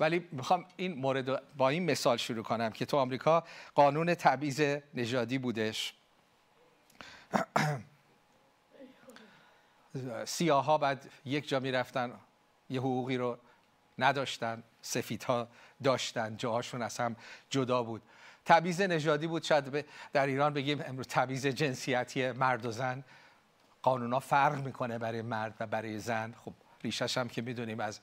ولی می‌خوام این مورد با این مثال شروع کنم که تو آمریکا قانون تبعیض نژادی بودش. سیاها بعد یک جا می‌رفتن یه حقوقی رو نداشتن سفیدها داشتن جاهاشون از هم جدا بود. تبعیض نژادی بود. شاید در ایران بگیم امروز تبعیض جنسیتی مرد و زن. قانونا فرق می‌کنه برای مرد و برای زن. خب ریشش هم که می‌دونیم از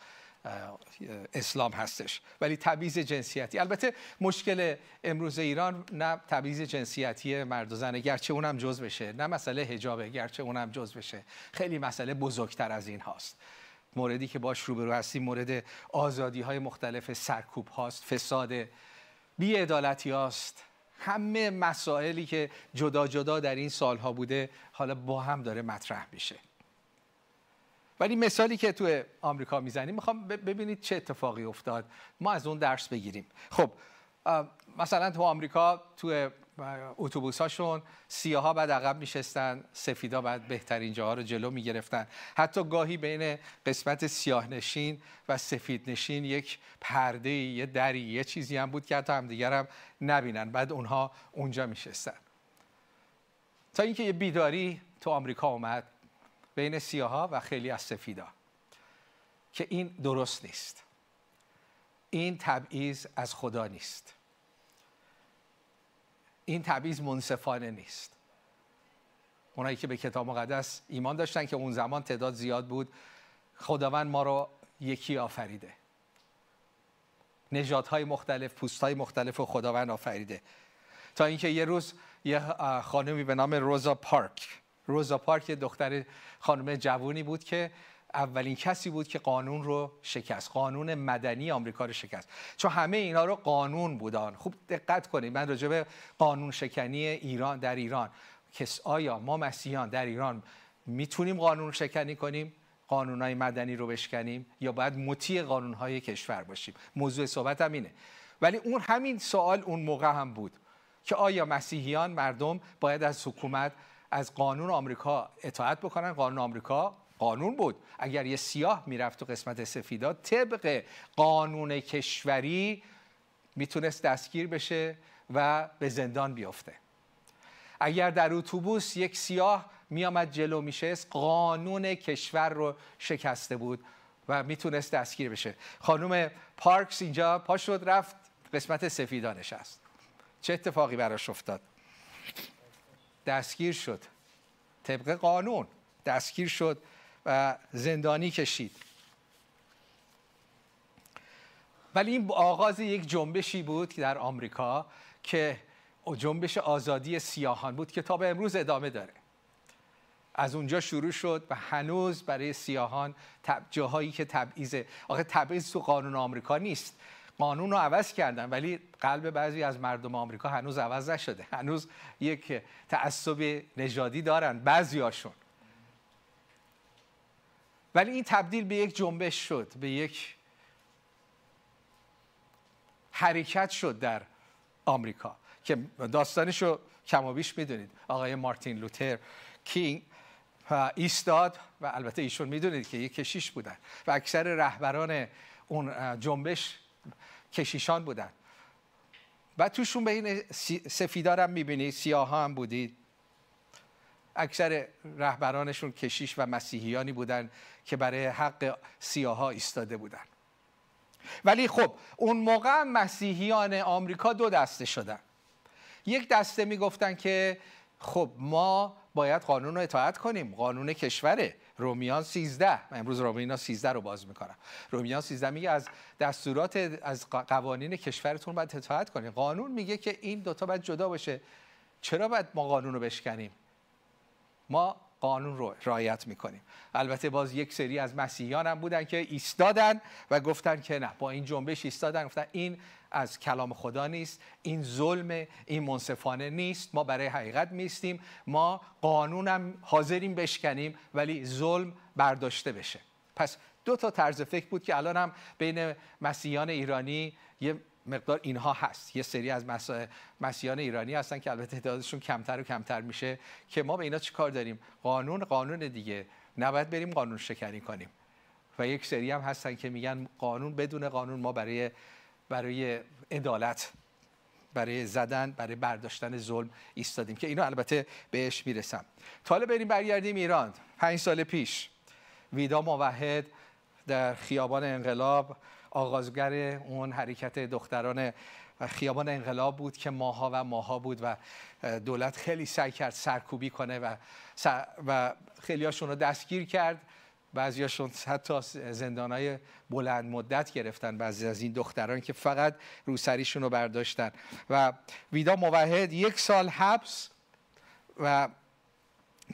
اسلام هستش. ولی تبعیض جنسیتی. البته مشکل امروز ایران نه تبعیض جنسیتی مرد و زنه گرچه اونم جز بشه. نه مسئله حجابه گرچه اونم جز بشه. خیلی مسئله بزرگتر از این هاست. موردی که باش روبرو هستیم مورد آزادی های مختلف سرکوب هاست فساد بیعدالتی هاست. همه مسائلی که جدا جدا در این سالها بوده حالا با هم داره مطرح میشه. ولی مثالی که تو آمریکا می‌زنیم می‌خوام ببینید چه اتفاقی افتاد. ما از اون درس بگیریم. خب مثلا تو آمریکا تو اتوبوس هاشون سیاها بعد عقب میشستن سفیدا بعد بهترین جاها رو جلو می‌گرفتن. حتی گاهی بین قسمت سیاه نشین و سفید نشین یک پرده یه دری یه چیزی هم بود که حتی همدیگر هم نبینن. بعد اونها اونجا میشستن. تا اینکه یه بیداری تو آمریکا اومد. بین سیاها و خیلی از سفیدا که این درست نیست. این تبعیض از خدا نیست. این تبعیض منصفانه نیست. اونایی که به کتاب مقدس ایمان داشتن که اون زمان تعداد زیاد بود خداوند ما رو یکی آفریده. نژادهای مختلف پوستهای مختلف رو خداوند آفریده. تا اینکه یه روز یه خانمی به نام روزا پارک روزا پارک دختر خانم جوونی بود که اولین کسی بود که قانون رو شکست قانون مدنی آمریکا رو شکست. چون همه اینا رو قانون بودن خوب دقت کنید من راجع به قانون شکنی ایران در ایران که آیا ما مسیحیان در ایران می‌تونیم قانون شکنی کنیم؟ قانونهای مدنی رو بشکنیم؟ یا باید مطیع قانونهای کشور باشیم؟ موضوع صحبت هم اینه. ولی اون همین سوال اون موقع هم بود که آیا مسیحیان مردم باید از حکومت از قانون آمریکا اطاعت بکنن. قانون آمریکا قانون بود. اگر یه سیاه می‌رفت تو قسمت سفیدا طبق قانون کشوری می‌تونست دستگیر بشه و به زندان بیفته. اگر در اتوبوس یک سیاه میآمد جلو میشست قانون کشور رو شکسته بود و می‌تونست دستگیر بشه. خانم پارکس اینجا پا شد رفت قسمت سفیدا نشست چه اتفاقی براش افتاد؟ دستگیر شد. طبق قانون دستگیر شد و زندانی کشید. ولی این آغاز یک جنبشی بود که در آمریکا که جنبش آزادی سیاهان بود که تا به امروز ادامه داره. از اونجا شروع شد و هنوز برای سیاهان. جاهایی که تبعیض آخه تبعیض تو قانون آمریکا نیست. قانون رو عوض کردن ولی قلب بعضی از مردم آمریکا هنوز عوض نشده. هنوز یک تعصب نژادی دارن بعضی هاشون ولی این تبدیل به یک جنبش شد به یک حرکت شد در آمریکا که داستانش رو کم و بیش می‌دونید. آقای مارتین لوتر کینگ ایستاد و البته ایشون می‌دونید که یک کشیش بودن و اکثر رهبران اون جنبش کشیشان بودن. و توشون بین سفیدار هم می‌بینید سیاه هم بودید. اکثر رهبرانشون کشیش و مسیحیانی بودن که برای حق سیاها ایستاده بودن. ولی خب اون موقع مسیحیان آمریکا دو دسته شدن. یک دسته می‌گفتن که خب ما باید قانون رو اطاعت کنیم قانون کشوره. رومیان 13 من امروز رومیان 13 رو باز می‌کنم. رومیان 13 میگه از دستورات از قوانین کشورتون باید اطاعت کنیم قانون میگه که این دوتا باید جدا باشه. چرا باید ما قانون رو بشکنیم؟ ما قانون رو رعایت می‌کنیم. البته باز یک سری از مسیحیان هم بودن که ایستادن و گفتن که نه با این جنبش ایستادن گفتن این از کلام خدا نیست این ظلم این منصفانه نیست ما برای حقیقت میستیم ما قانونم حاضریم بشکنیم ولی ظلم برداشته بشه. پس دو تا طرز فکر بود که الان هم بین مسیحیان ایرانی یه مقدار اینها هست. یه سری از مسیحیان ایرانی هستن که البته تعدادشون کمتر و کمتر میشه که ما به اینا چی کار داریم؟ قانون قانون دیگه. نباید بریم قانون شکنی کنیم. و یک سری هم هستن که میگن قانون بدون قانون ما برای برای عدالت برای زدن برای برداشتن ظلم ایستادیم که اینو البته بهش می‌رسم. حالا بریم برگردیم ایران. پنج سال پیش ویدا موحد در خیابان انقلاب آغازگر اون حرکت دختران خیابان انقلاب بود که ماها و ماها بود و دولت خیلی سعی کرد سرکوبی کنه و, و خیلی هاشون رو دستگیر کرد. بعضیاشون حتی زندانهای بلند مدت گرفتن بعضی از این دختران که فقط روسریشون رو برداشتن. و ویدا موحد یک سال حبس و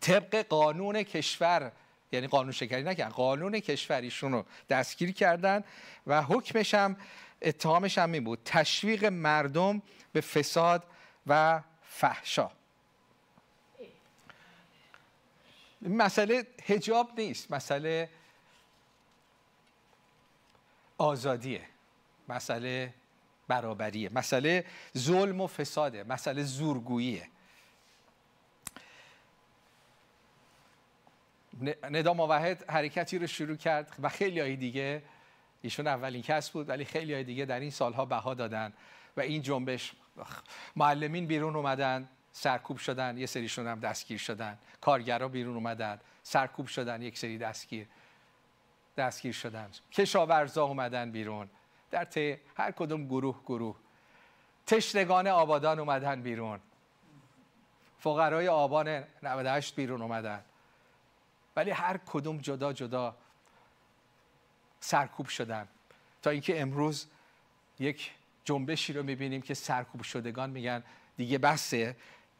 طبق قانون کشور یعنی قانون شکری نکردن قانون کشوریشون رو دستگیر کردن و حکمش هم اتهامش هم این بود. تشویق مردم به فساد و فحشا. مسئله هجاب نیست مسئله آزادیه مسئله برابریه مسئله ظلم و فساده مسئله زورگوییه. ندا موحد حرکتی رو شروع کرد و خیلی های دیگه ایشون اولین کس بود ولی خیلی های دیگه در این سالها بها دادن و این جنبش معلمین بیرون اومدن. سرکوب شدن یه سریشون هم دستگیر شدن. کارگرا بیرون اومدن سرکوب شدن یک سری دستگیر دستگیر شدن. کشاورزا اومدن بیرون. در طی هر کدوم گروه گروه. تشنگان آبادان اومدن بیرون. فقرای آبان 98 بیرون اومدن. ولی هر کدوم جدا جدا سرکوب شدن. تا اینکه امروز یک جنبشی رو می‌بینیم که سرکوب شدگان میگن دیگه بسه.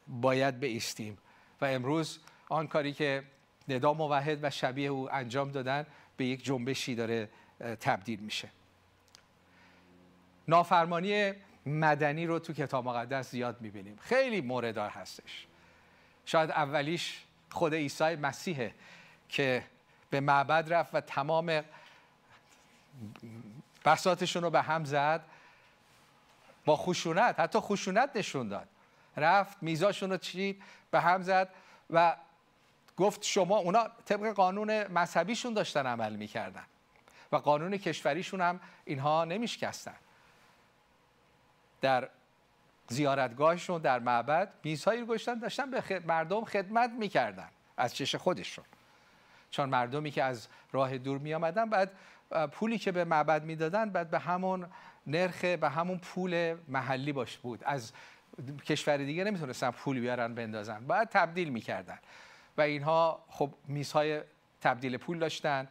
باید بیستیم و امروز آن کاری که ندا موحد و شبیه او انجام دادن به یک جنبشی داره تبدیل میشه. نافرمانی مدنی رو تو کتاب مقدس زیاد می‌بینیم. خیلی موردار هستش. شاید اولیش خود عیسی مسیحه که به معبد رفت و تمام بساتشون رو به هم زد. با خشونت حتی خشونت نشون داد. رفت میزاشون رو چید به هم زد و گفت شما اونا طبق قانون مذهبیشون داشتن عمل می‌کردن و قانون کشوریشون هم اینها نمیشکستن. در زیارتگاهشون در معبد میزهایی رو گشتن داشتن به مردم خدمت می‌کردن از چش خودشون. چون مردمی که از راه دور می آمدن بعد پولی که به معبد می‌دادن بعد به همون نرخ به همون پول محلی باش بود. از کشور دیگه نمی‌تونستن پول بیارن بندازن. باید تبدیل می‌کردن. و اینها خب میزهای تبدیل پول داشتن.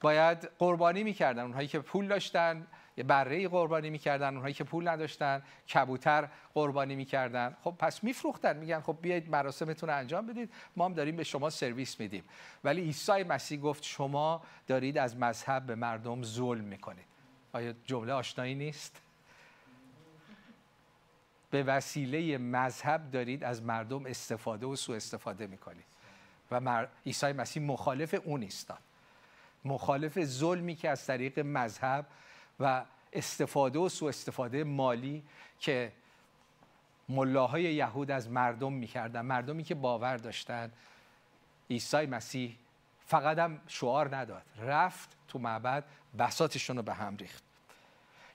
باید قربانی می‌کردن اونهایی که پول داشتن. یه بره قربانی می‌کردن اونهایی که پول نداشتن. کبوتر قربانی می‌کردن. خب پس میفروختن. میگن خب بیایید مراسمتون رو انجام بدید. ما هم داریم به شما سرویس میدیم. ولی عیسی مسیح گفت شما دارید از مذهب به مردم ظلم می‌کنید. آیا جمله آشنایی نیست؟ به وسیله مذهب دارید از مردم استفاده و سوء استفاده می‌کنید. و مر... عیسی مسیح مخالف اون ایستاد. مخالف ظلمی که از طریق مذهب و استفاده و سوء استفاده مالی که ملاهای یهود از مردم می‌کردن مردمی که باور داشتن عیسی مسیح فقط هم شعار نداد. رفت تو معبد بساتشون رو به هم ریخت.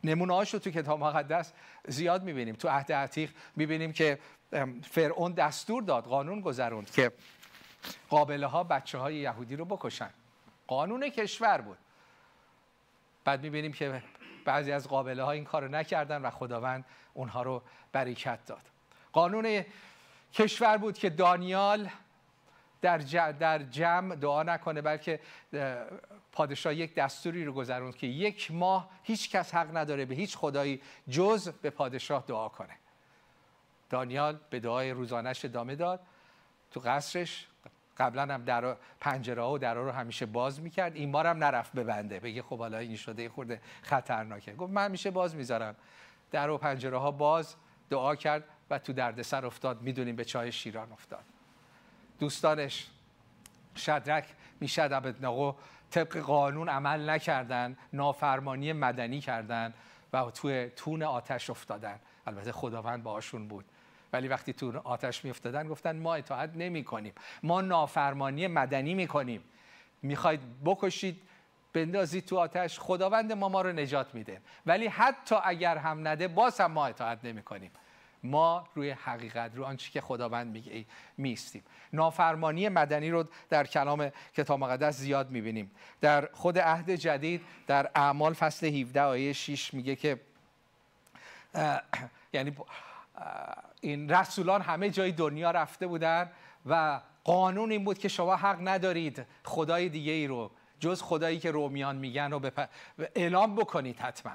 نمونه رو تو کتاب مقدس زیاد می‌بینیم. تو عهد عتیق می‌بینیم که فرعون دستور داد قانون گذروند که قابله ها بچه های یهودی رو بکشن. قانون کشور بود. بعد می‌بینیم که بعضی از قابله ها این کار رو نکردن و خداوند اونها رو بریکت داد. قانون کشور بود که دانیال در, در جمع دعا نکنه بلکه اه، پادشاه یک دستوری رو گذروند که یک ماه هیچ کس حق نداره به هیچ خدایی جز به پادشاه دعا کنه. دانیال به دعای روزانش ادامه داد. تو قصرش قبلا هم در پنجره و درها رو همیشه باز می‌کرد. این بار هم نرفت ببنده بگه خب حالا این شده یه خورده خطرناکه. گفت من همیشه باز می‌ذارم. در و پنجره ها باز دعا کرد و تو دردسر افتاد. می‌دونیم به چای شیران افتاد. دوستانش شدرک می‌شد عبدناغو طبق قانون عمل نکردن نافرمانی مدنی کردن و توی تون آتش افتادن. البته خداوند باهاشون بود. ولی وقتی تو آتش میافتادن گفتن ما اطاعت نمی کنیم ما نافرمانی مدنی می‌کنیم. می‌خواید بکشید بندازید تو آتش خداوند ما ما رو نجات میده. ولی حتی اگر هم نده باز هم ما اطاعت نمی کنیم ما روی حقیقت رو آنچه که خداوند میگه میستیم نافرمانی مدنی رو در کلام کتاب مقدس زیاد می‌بینیم. در خود عهد جدید در اعمال فصل 17 آیه 6 میگه که یعنی این رسولان همه جای دنیا رفته بودن و قانون این بود که شما حق ندارید خدای دیگه ای رو جز خدایی که رومیان میگن رو اعلام بکنید حتما.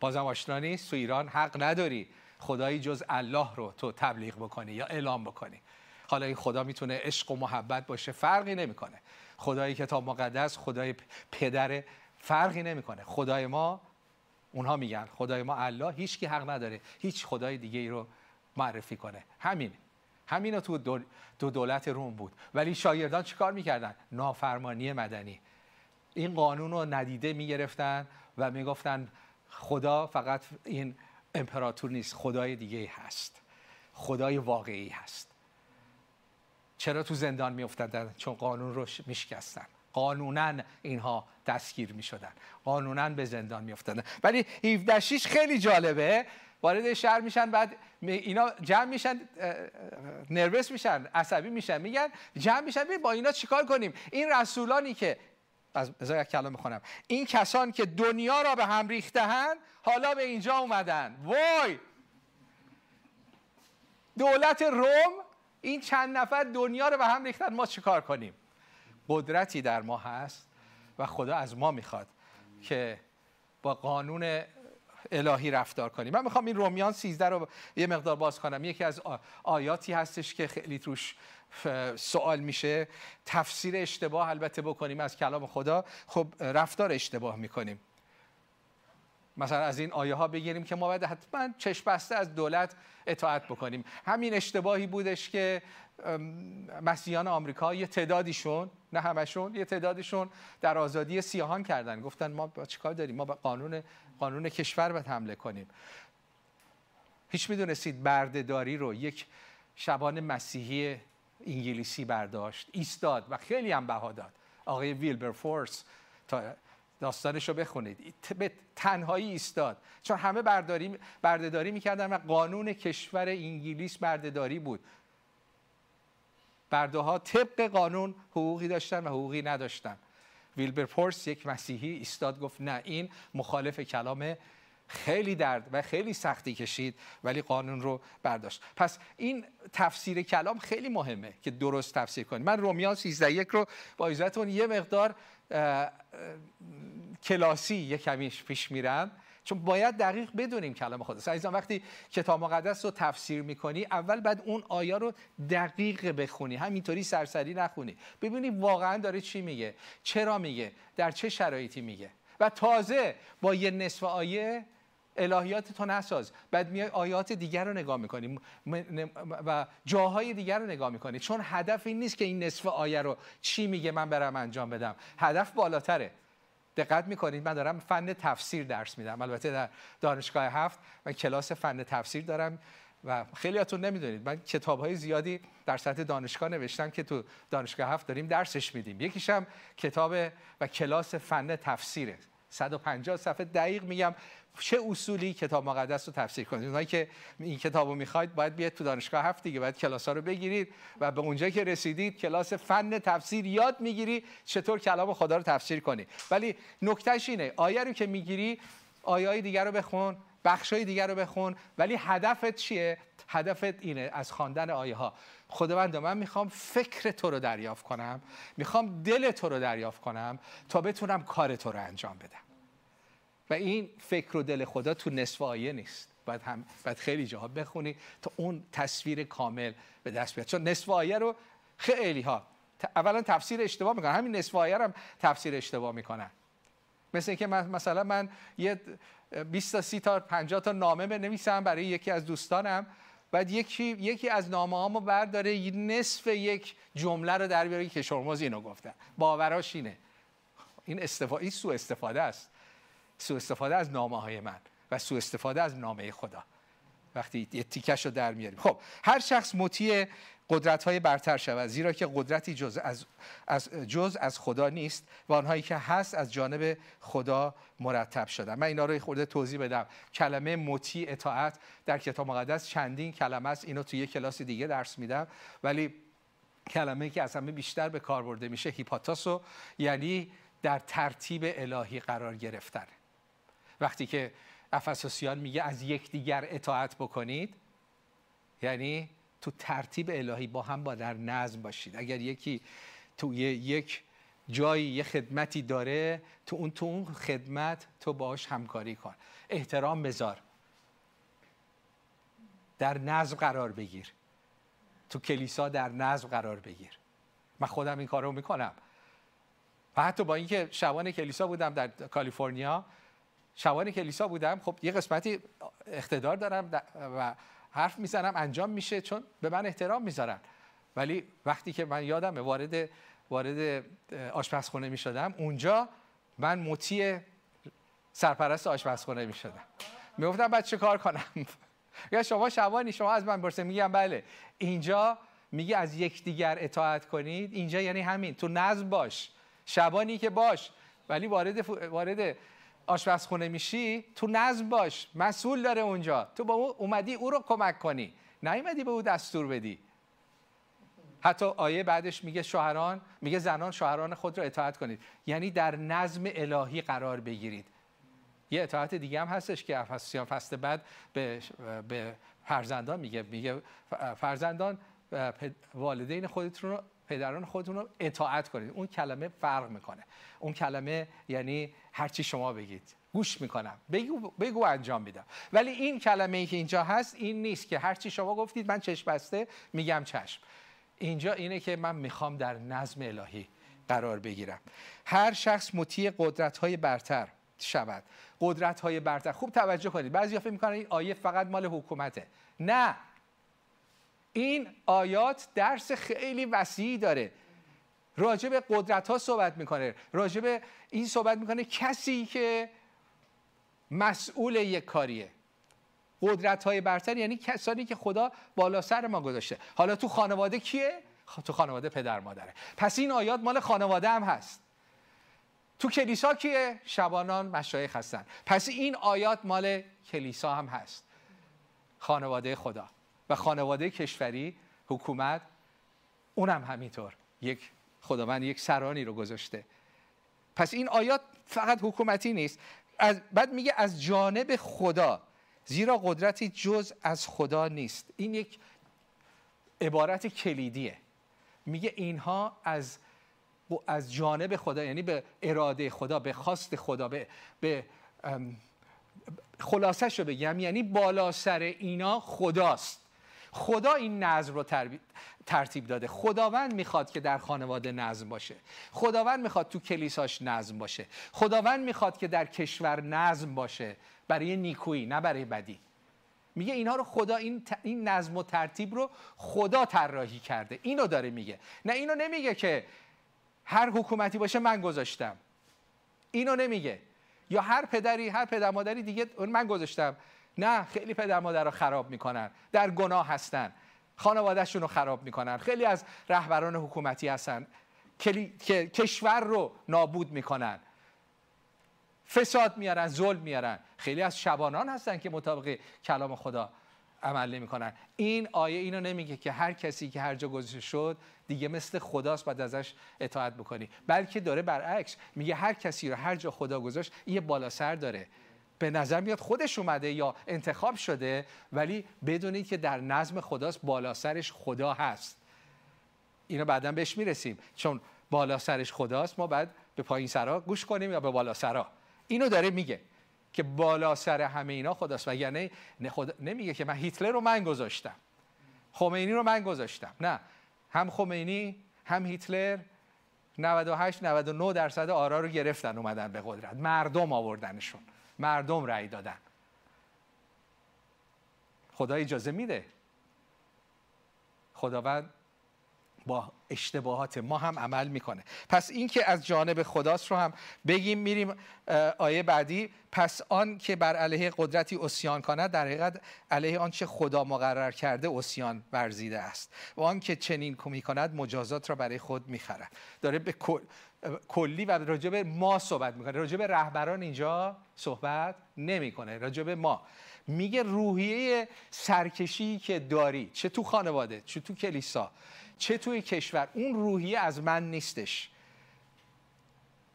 بازم آشنا نیست تو ایران حق نداری خدایی جز الله رو تو تبلیغ بکنی یا اعلام بکنی. حالا این خدا می‌تونه عشق و محبت باشه فرقی نمی‌کنه. خدای کتاب مقدس خدای پدر فرقی نمی‌کنه. خدای ما اونها میگن خدای ما الله هیچ کی حق نداره هیچ خدای دیگه ای رو معرفی کنه. همین. همین تو دول- تو دولت روم بود. ولی شاگردان چیکار می‌کردن؟ نافرمانی مدنی. این قانون رو ندیده می‌گرفتن و می‌گفتن خدا فقط این امپراتور نیست خدای دیگه هست. خدای واقعی هست. چرا تو زندان میافتادن؟ چون قانون رو میشکستن. قانونا اینها دستگیر می‌شدن. قانونا به زندان میافتادن. ولی 17 شیش خیلی جالبه. وارد شهر میشن بعد اینا جمع میشن نروس میشن عصبی میشن میگن جمع میشن با اینا چیکار کنیم؟ این رسولانی که از بذار یک کلام می‌خونم این کسان که دنیا را به هم ریختهن حالا به اینجا اومدن. وای! دولت روم این چند نفر دنیا رو به هم ریختن. ما چیکار کنیم؟ قدرتی در ما هست و خدا از ما می‌خواد که با قانون الهی رفتار کنیم. من می‌خوام این رومیان 13 رو یه مقدار باز کنم. یکی از آیاتی هستش که خیلی توش سوال میشه. تفسیر اشتباه البته بکنیم از کلام خدا. خب رفتار اشتباه می‌کنیم. مثلا از این آیه ها بگیریم که ما باید حتما چشم بسته از دولت اطاعت بکنیم. همین اشتباهی بودش که مسیحیان آمریکا یه تعدادیشون نه همشون یه تعدادیشون در آزادی سیاهان کردن. گفتن ما چیکار داریم؟ ما به قانون قانون کشور باید حمله کنیم. هیچ می‌دونستید بردهداری رو یک شبان مسیحی انگلیسی برداشت ایستاد و خیلی هم بها داد. آقای ویلبر فورس تا داستانش رو بخونید به تنهایی ایستاد. چون همه برداری بردهداری می‌کردن و قانون کشور انگلیس بردهداری بود. برده ها طبق قانون حقوقی داشتن و حقوقی نداشتن. ویلبر فورس یک مسیحی ایستاد گفت نه این مخالف کلام خیلی درد و خیلی سختی کشید ولی قانون رو برداشت. پس این تفسیر کلام خیلی مهمه که درست تفسیر کنیم من رومیان 13 یک رو با اجازهتون یه مقدار کلاسی یه کمیش پیش میرم. چون باید دقیق بدونیم کلام خدا عزیزان وقتی کتاب مقدس رو تفسیر می‌کنی اول بعد اون آیا رو دقیق بخونی. همینطوری سرسری نخونی. ببینی واقعا داره چی میگه چرا میگه در چه شرایطی میگه. و تازه با یه نصف آیه الهیات تو نساز. بعد میای آیات دیگر رو نگاه می‌کنی. و جاهای دیگر رو نگاه می‌کنی. چون هدف این نیست که این نصف آیه رو چی میگه من برم انجام بدم. هدف بالاتره. دقت می‌کنید من دارم فن تفسیر درس میدم. البته در دانشگاه هفت من کلاس فن تفسیر دارم و خیلیاتون نمی‌دونید. من کتاب های زیادی در سطح دانشگاه نوشتم که تو دانشگاه هفت داریم درسش میدیم. یکیشم کتاب و کلاس فن تفسیره. 150 صفحه دقیق میگم. چه اصولی کتاب مقدس رو تفسیر کنید؟ اونایی که این کتاب رو می‌خواید باید بیاد تو دانشگاه هفت دیگه باید کلاس ها رو بگیرید و به اونجا که رسیدید کلاس فن تفسیر یاد می‌گیری چطور کلام خدا رو تفسیر کنی. ولی نکتهش اینه آیه رو که می‌گیری آیه های دیگر رو بخون بخش های دیگر رو بخون ولی هدفت چیه؟ هدفت اینه از خواندن آیه ها خداوند من می‌خوام فکر تو رو دریافت کنم می‌خوام دل تو رو دریافت کنم تا بتونم کار تو رو انجام بدم. و این فکر و دل خدا تو نصف آیه نیست. باید, هم باید خیلی جاها بخونی تا اون تصویر کامل به دست بیاد. چون نصف آیه رو خیلی ها اولا تفسیر اشتباه می‌کنن. همین نصف آیه هم تفسیر اشتباه می‌کنن. مثل اینکه من مثلا من یه 20 تا 30 تا 50 تا نامه بنویسم برای یکی از دوستانم. بعد یکی یکی از نامه هامو برداره نصف یک جمله رو در بیاره. که شرموز اینو گفتن باوراش اینه. این استفاده این سوء استفاده است. سوء استفاده از نامه های من و سوء استفاده از نامه خدا. وقتی یه تیکش رو در میاریم. خب هر شخص مطیع قدرت های برتر شود زیرا که قدرتی جز از, از, جز از خدا نیست و آنهایی که هست از جانب خدا مرتب شدن. من اینا رو خورده توضیح بدم. کلمه مطیع اطاعت در کتاب مقدس چندین کلمه است. اینو توی یه کلاس دیگه درس میدم. ولی کلمه که از همه بیشتر به کار برده میشه هیپاتاسو یعنی در ترتیب الهی قرار گرفتن. وقتی که افسوسیان میگه از یکدیگر اطاعت بکنید یعنی تو ترتیب الهی با هم با در نظم باشید. اگر یکی تو یک جایی یه خدمتی داره تو اون تو اون خدمت تو باش همکاری کن. احترام بذار. در نظم قرار بگیر. تو کلیسا در نظم قرار بگیر. من خودم این کار رو می‌کنم. و حتی با اینکه شبان کلیسا بودم در کالیفرنیا شبان کلیسا بودم. خب یه قسمتی اقتدار دارم و حرف می‌زنم انجام میشه چون به من احترام می‌ذارن. ولی وقتی که من یادم وارد وارد آشپزخونه می‌شدم اونجا من مطیع سرپرست آشپزخونه می‌شدم. می‌گفتم بعد چه کار کنم؟ یا شما شبانی شما از من برسه میگم بله. اینجا میگه از یکدیگر اطاعت کنید. اینجا یعنی همین. تو نظم باش. شبانی که باش. ولی وارد وارد آشپزخونه میشی تو نظم باش مسئول داره اونجا. تو با او اومدی او رو کمک کنی. نیومدی به او دستور بدی. حتی آیه بعدش میگه شوهران میگه زنان شوهران خود را اطاعت کنید. یعنی در نظم الهی قرار بگیرید. یه اطاعت دیگه هم هستش که افسیان فصل بعد به, به فرزندان میگه. میگه فرزندان والدین خودتون رو پدران خودتون رو اطاعت کنید. اون کلمه فرق می‌کنه. اون کلمه یعنی هرچی شما بگید. گوش می‌کنم. بگو, بگو انجام میدم. ولی این کلمه ای که اینجا هست این نیست که هرچی شما گفتید من چشم بسته میگم چشم. اینجا اینه که من می‌خوام در نظم الهی قرار بگیرم. هر شخص مطیع قدرت های برتر شود. قدرت های برتر. خوب توجه کنید. بعضی فکر می‌کنن این آیه فقط مال حکومته. نه. این آیات درس خیلی وسیعی داره. راجع به قدرت ها صحبت می‌کنه. راجع به این صحبت می‌کنه کسی که مسئول یک کاریه. قدرت های برتر یعنی کسانی که خدا بالا سر ما گذاشته. حالا تو خانواده کیه؟ تو خانواده پدر مادره. پس این آیات مال خانواده هم هست. تو کلیسا کیه؟ شبانان مشایخ هستن. پس این آیات مال کلیسا هم هست. خانواده خدا. و خانواده کشوری حکومت اونم همینطور. یک خداوند یک سرانی رو گذاشته. پس این آیات فقط حکومتی نیست. از بعد میگه از جانب خدا زیرا قدرتی جز از خدا نیست. این یک عبارت کلیدیه. میگه اینها از از جانب خدا یعنی به اراده خدا به خواست خدا به, به خلاصش رو بگم. یعنی بالا سر اینا خداست. خدا این نظم رو ترتیب داده. خداوند می‌خواد که در خانواده نظم باشه. خداوند می‌خواد تو کلیساش نظم باشه. خداوند می‌خواد که در کشور نظم باشه. برای نیکویی نه برای بدی. میگه اینها رو خدا این, ت- این نظم و ترتیب رو خدا طراحی کرده. اینو داره میگه. نه اینو نمیگه که هر حکومتی باشه من گذاشتم. اینو نمیگه. یا هر پدری هر پدر مادری دیگه من گذاشتم. نه خیلی پدر مادر رو خراب می‌کنن. در گناه هستن. خانوادهشون رو خراب می‌کنن. خیلی از رهبران حکومتی هستن. کلی- که کشور رو نابود می‌کنن. فساد میارن ظلم میارن. خیلی از شبانان هستن که مطابق کلام خدا عمل نمی‌کنن. این آیه اینو نمیگه که هر کسی که هر جا گذاشته شد دیگه مثل خداست باید ازش اطاعت بکنی. بلکه داره برعکس. میگه هر کسی رو هر جا خدا گذاشت یه بالا سر داره. به نظر میاد خودش اومده یا انتخاب شده ولی بدونید که در نظم خداست بالا سرش خدا هست. اینو بعدا بهش می‌رسیم. چون بالا سرش خداست ما بعد به پایین سرا گوش کنیم یا به بالا سرا. اینو داره میگه که بالا سر همه اینا خداست وگرنه نه خدا نمیگه که من هیتلر رو من گذاشتم. خمینی رو من گذاشتم. نه. هم خمینی هم هیتلر 98 99 درصد آرا رو گرفتن اومدن به قدرت. مردم آوردنشون. مردم رأی دادن. خدا اجازه میده. خداوند با اشتباهات ما هم عمل می‌کنه. پس این که از جانب خداست رو هم بگیم میریم آیه بعدی. پس آن که بر علیه قدرتی اسیان کند در حقیقت علیه آنچه خدا مقرر کرده اسیان ورزیده است. و آن که چنین می کند مجازات را برای خود می‌خرد. داره به کلی و راجع به ما صحبت می‌کنه. راجع به رهبران اینجا صحبت نمی‌کنه. راجع به ما. میگه روحیه سرکشی که داری. چه تو خانواده چه تو کلیسا چه توی کشور. اون روحیه از من نیستش.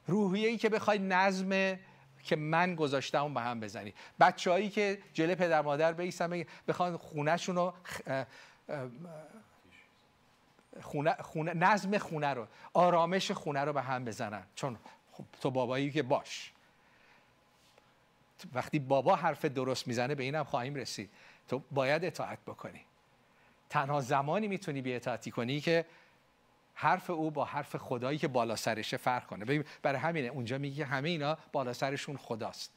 روحیه ای که بخوای نظم که من گذاشتم به هم بزنی. بچههایی که جلوی پدر مادر بیستن بگن- بخوان خونهشون رو خونه, خونه نظم خونه رو آرامش خونه رو به هم بزنن. چون خب تو بابایی که باش. وقتی بابا حرف درست می‌زنه به اینم خواهیم رسید. تو باید اطاعت بکنی. تنها زمانی می‌تونی بی اطاعتی کنی که حرف او با حرف خدایی که بالا سرشه فرق کنه. ببین برای همینه اونجا میگه همه اینا بالا سرشون خداست.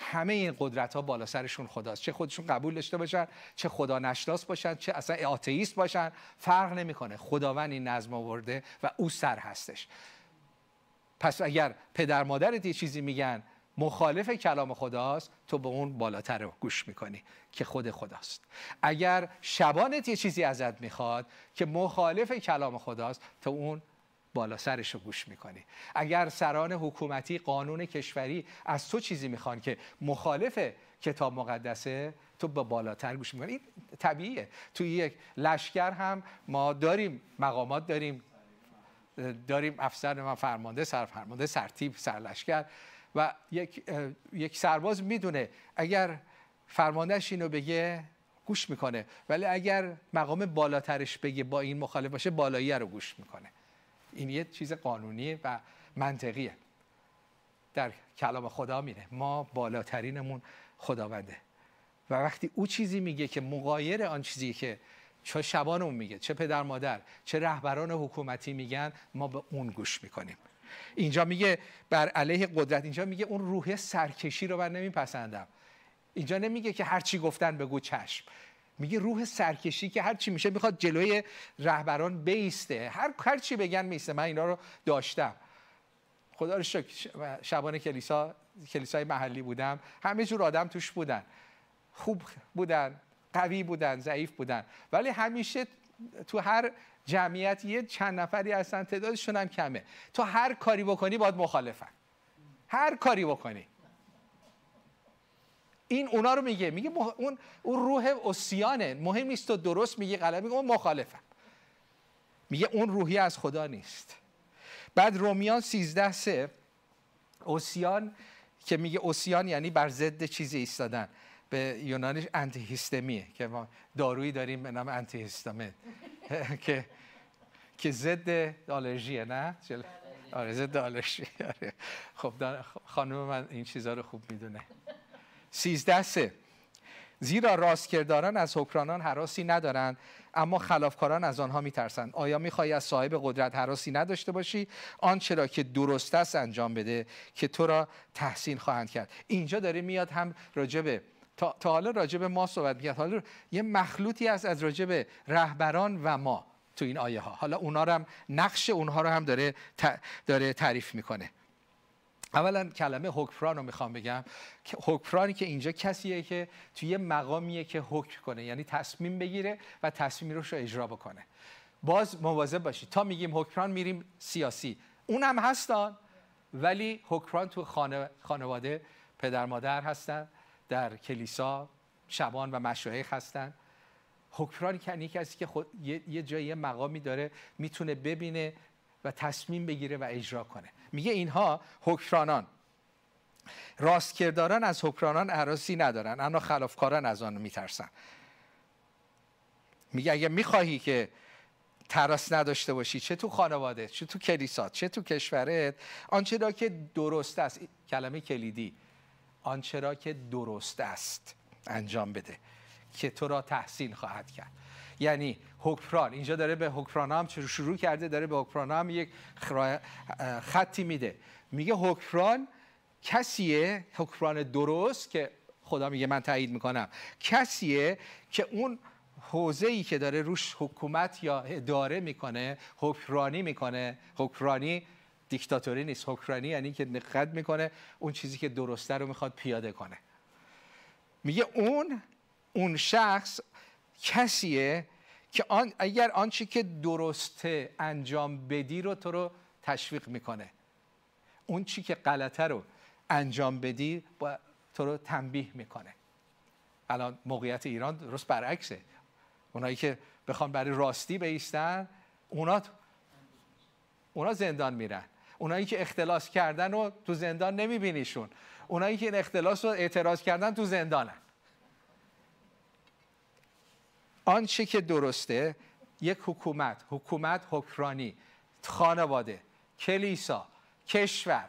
همه این قدرت ها بالا سرشون خداست. چه خودشون قبول داشته باشن چه خدا نشناس باشن چه اصلا آتئیست باشن فرق نمی‌کنه. خداوند این نظم آورده و او سر هستش. پس اگر پدر مادرت یه چیزی میگن مخالف کلام خداست تو به اون بالاتر رو گوش می‌کنی که خود خداست. اگر شبانت یه چیزی ازت می‌خواد که مخالف کلام خداست تو اون بالا سرش رو گوش می‌کنی. اگر سران حکومتی قانون کشوری از تو چیزی می‌خوان که مخالف کتاب مقدسه تو با بالاتر گوش می‌کنی. این طبیعیه. توی یک لشکر هم ما داریم مقامات داریم داریم افسر ما فرمانده سرفرمانده سرتیب سرلشکر و یک یک سرباز می‌دونه اگر فرماندهش اینو بگه گوش می‌کنه. ولی اگر مقام بالاترش بگه با این مخالف باشه بالایی رو گوش می‌کنه. این یه چیز قانونیه و منطقیه. در کلام خدا میره. ما بالاترینمون خداونده. و وقتی او چیزی میگه که مقایر آن چیزی که چه شبانمون میگه چه پدر مادر چه رهبران حکومتی میگن ما به اون گوش می‌کنیم. اینجا میگه بر علیه قدرت اینجا میگه اون روح سرکشی رو من نمیپسندم. اینجا نمیگه که هر چی گفتن بگو چشم. میگه روح سرکشی که هر چی میشه می‌خواد جلوی رهبران بیسته. هر هر چی بگن میسته. من اینا رو داشتم. خدا رو شکر. شبان کلیسا کلیسای محلی بودم. همه جور آدم توش بودن. خوب بودن قوی بودن ضعیف بودن. ولی همیشه تو هر جمعیت یه چند نفری هستن تعدادشون هم کمه. تو هر کاری بکنی باید مخالفن. هر کاری بکنی. این اونا رو میگه. میگه. اون اون روح اسیانه مهم نیست تو درست میگی غلط میگه اون مخالفن میگه اون روحی از خدا نیست. بعد رومیان 13 سه اوسیان که میگه اوسیان یعنی بر ضد چیزی ایستادن. به یونانیش انتیهیستمیه که ما دارویی داریم به نام انتیهیستامین که که ضد آلرژیه نه؟ آره ضد آلرژی. آره. خب دا- خانم من این چیزها رو خوب می‌دونه. سیزده سه. زیرا راستکرداران از حکرانان حراسی ندارند اما خلافکاران از آنها میترسند. آیا می‌خواهی از صاحب قدرت حراسی نداشته باشی؟ آنچه را که درست است انجام بده که تو را تحسین خواهند کرد. اینجا داره میاد هم راجبه تا, تا حالا راجب ما صحبت می‌کرد. حالا یه مخلوطی هست از راجب رهبران و ما تو این آیه ها حالا اونا رو هم نقش اونها رو هم داره داره تعریف می‌کنه. اولا کلمه حکمران رو می‌خوام بگم. حکمرانی که اینجا کسیه که توی یه مقامیه که حکم کنه یعنی تصمیم بگیره و تصمیم رو اجرا بکنه. باز مواظب باشید. تا میگیم حکمران میریم سیاسی. اونم هستن ولی حکمران تو خانه، خانواده پدر مادر هستن در کلیسا شبان و مشایخ هستن. حکمران یعنی کسی که خود یه جایی مقامی داره می‌تونه ببینه و تصمیم بگیره و اجرا کنه. میگه اینها حکمرانان. راستکرداران از حکمرانان عراسی ندارن اما خلافکاران از آن میترسن. میگه اگه می‌خواهی که تراس نداشته باشی چه تو خانواده چه تو کلیسات چه تو کشورت آنچه را که درست است کلمه کلیدی آنچه را که درست است انجام بده که تو را تحسین خواهد کرد. یعنی حکمران. اینجا داره به حکمران هم شروع کرده داره به حکمران هم یک خطی میده. میگه حکمران کسیه حکمران درست که خدا میگه من تایید می‌کنم. کسیه که اون حوزه ای که داره روش حکومت یا اداره می‌کنه حکمرانی می‌کنه. حکمرانی دیکتاتوری نیست. حکمرانی یعنی که نقد می‌کنه اون چیزی که درسته رو می‌خواد پیاده کنه. میگه اون اون شخص کسیه که آن اگر آنچه که درسته انجام بدی رو تو رو تشویق می‌کنه. اون چی که غلطه رو انجام بدی با تو رو تنبیه می‌کنه. الان موقعیت ایران درست برعکسه. اونایی که بخوان برای راستی بیستن اونا اونا زندان میرن. اونایی که اختلاس کردن رو تو زندان نمیبینیشون. اونایی که این اختلاس رو اعتراض کردن تو زندانن. آنچه که درسته یک حکومت حکومت حکرانی خانواده کلیسا کشور.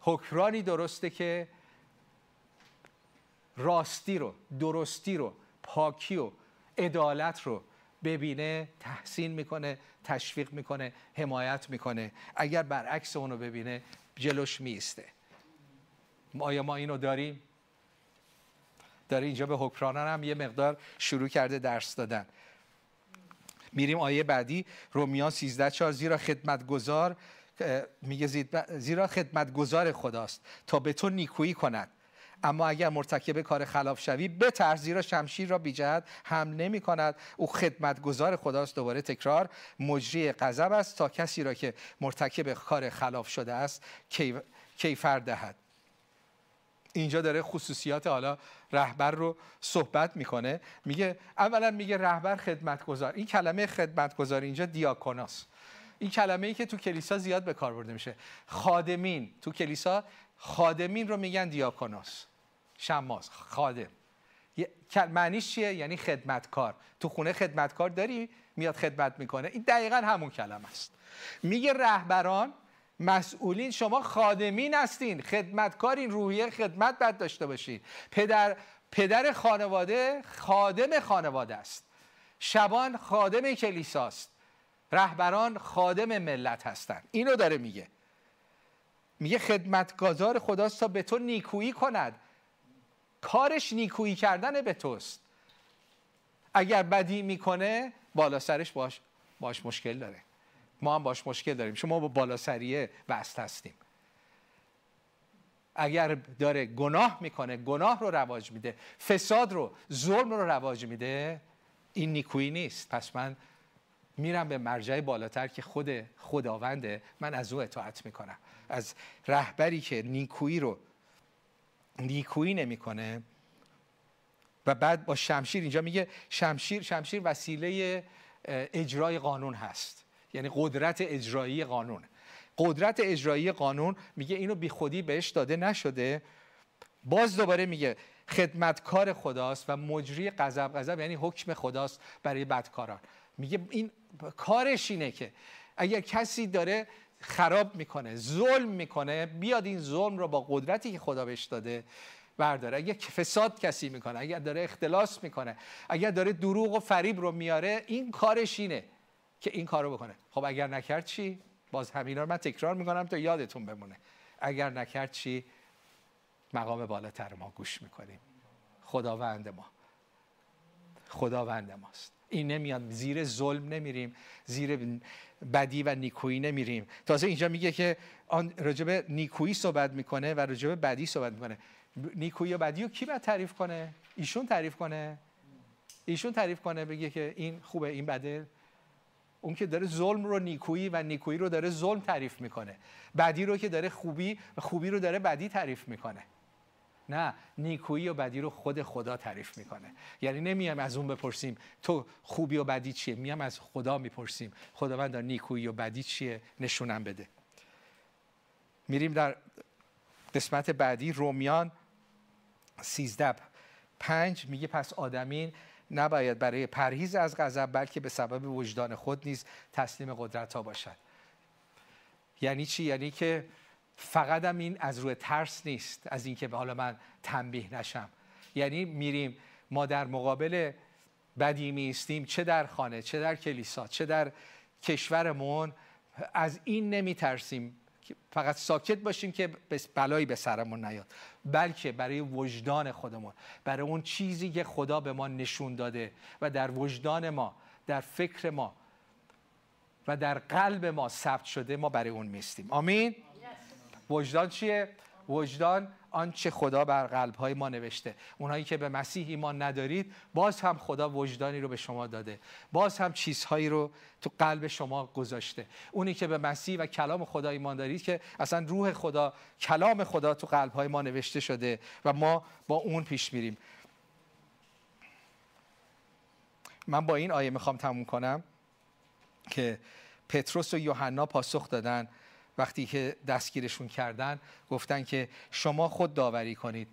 حکرانی درسته که راستی رو درستی رو پاکی و عدالت رو ببینه تحسین می‌کنه تشویق می‌کنه حمایت می‌کنه. اگر برعکس اونو ببینه جلوش میسته آیا ما اینو داریم؟ داره اینجا به حکرانان هم یه مقدار شروع کرده درس دادن. میریم آیه بعدی رومیان 13 4 زیرا خدمتگزار میگه زیرا خدمتگزار خداست تا به تو نیکویی کند. اما اگر مرتکب کار خلاف شوی بترس زیرا شمشیر را بی جهت هم نمی کند. او خدمتگزار خداست دوباره تکرار. مجری غضب است تا کسی را که مرتکب کار خلاف شده است کیفر دهد. اینجا داره خصوصیات حالا رهبر رو صحبت می‌کنه. میگه اولا میگه رهبر خدمتگزار. این کلمه خدمتگزار اینجا دیاکوناس. این کلمه ای که تو کلیسا زیاد به کار برده میشه. خادمین. تو کلیسا خادمین رو میگن دیاکوناس. شماس خادم. معنیش چیه؟ یعنی خدمتکار. تو خونه خدمتکار داری؟ میاد خدمت می‌کنه. این دقیقا همون کلمه است. میگه رهبران مسئولین شما خادمین هستین. خدمتکارین روحیه خدمت باید داشته باشین. پدر پدر خانواده خادم خانواده است. شبان خادم کلیساست رهبران خادم ملت هستند. اینو داره میگه. میگه خدمتگزار خداست تا به تو نیکویی کند. کارش نیکویی کردن به توست. اگر بدی می‌کنه بالا سرش باش باش مشکل داره. ما هم باش مشکل داریم. شما با بالا سریه وست هستیم. اگر داره گناه می‌کنه گناه رو رواج میده. فساد رو ظلم رو رواج میده. این نیکویی نیست. پس من میرم به مرجع بالاتر که خود خداونده. من از او اطاعت می‌کنم. از رهبری که نیکویی رو نیکویی نمی‌کنه. و بعد با شمشیر اینجا میگه شمشیر شمشیر وسیله اجرای قانون هست. یعنی قدرت اجرایی قانون. قدرت اجرایی قانون میگه اینو بی خودی بهش داده نشده. باز دوباره میگه خدمتکار خداست و مجری غضب غضب یعنی حکم خداست برای بدکاران. میگه این کارش اینه که اگر کسی داره خراب می‌کنه ظلم می‌کنه بیاد این ظلم رو با قدرتی که خدا بهش داده برداره. اگه فساد کسی می‌کنه اگر داره اختلاس می‌کنه اگر داره دروغ و فریب رو میاره این کارش اینه. که این کارو بکنه. خب اگر نکرد چی؟ باز همینا رو من تکرار می‌کنم تا یادتون بمونه. اگر نکرد چی؟ مقام بالاتر ما گوش می‌کنیم. خداوند ما. خداوند ماست. این نمیاد. زیر ظلم نمیریم. زیر بدی و نیکویی نمیریم. تازه اینجا میگه که آن راجب نیکویی صحبت می‌کنه و راجب بدی صحبت می‌کنه. نیکویی و بدی رو کی باید تعریف کنه؟ ایشون تعریف کنه؟ ایشون تعریف کنه بگه که این خوبه این بده. اون که داره ظلم رو نیکویی و نیکویی رو داره ظلم تعریف می‌کنه. بدی رو که داره خوبی و خوبی رو داره بدی تعریف می‌کنه. نه نیکویی و بدی رو خود خدا تعریف می‌کنه. یعنی نمیام از اون بپرسیم تو خوبی و بدی چیه؟ میام از خدا می‌پرسیم. خداوند نیکویی و بدی چیه؟ نشونم بده. میریم در قسمت بعدی رومیان 13 پنج میگه پس آدمین نباید برای پرهیز از غضب بلکه به سبب وجدان خود نیز تسلیم قدرت ها باشد. یعنی چی؟ یعنی که فقط هم این از روی ترس نیست از اینکه به حالا من تنبیه نشم. یعنی میریم ما در مقابل بدی میستیم چه در خانه چه در کلیسا چه در کشورمون از این نمیترسیم. فقط ساکت باشیم که بلایی به سرمون نیاد بلکه برای وجدان خودمون برای اون چیزی که خدا به ما نشون داده و در وجدان ما در فکر ما و در قلب ما ثبت شده ما برای اون میستیم آمین؟ وجدان چیه؟ وجدان آنچه خدا بر قلبهای ما نوشته. اونایی که به مسیح ایمان ندارید باز هم خدا وجدانی رو به شما داده. باز هم چیزهایی رو تو قلب شما گذاشته. اونی که به مسیح و کلام خدا ایمان دارید که اصلا روح خدا کلام خدا تو قلبهای ما نوشته شده و ما با اون پیش میریم. من با این آیه می‌خوام تموم کنم که پتروس و یوحنا پاسخ دادن وقتی که دستگیرشون کردن گفتن که شما خود داوری کنید.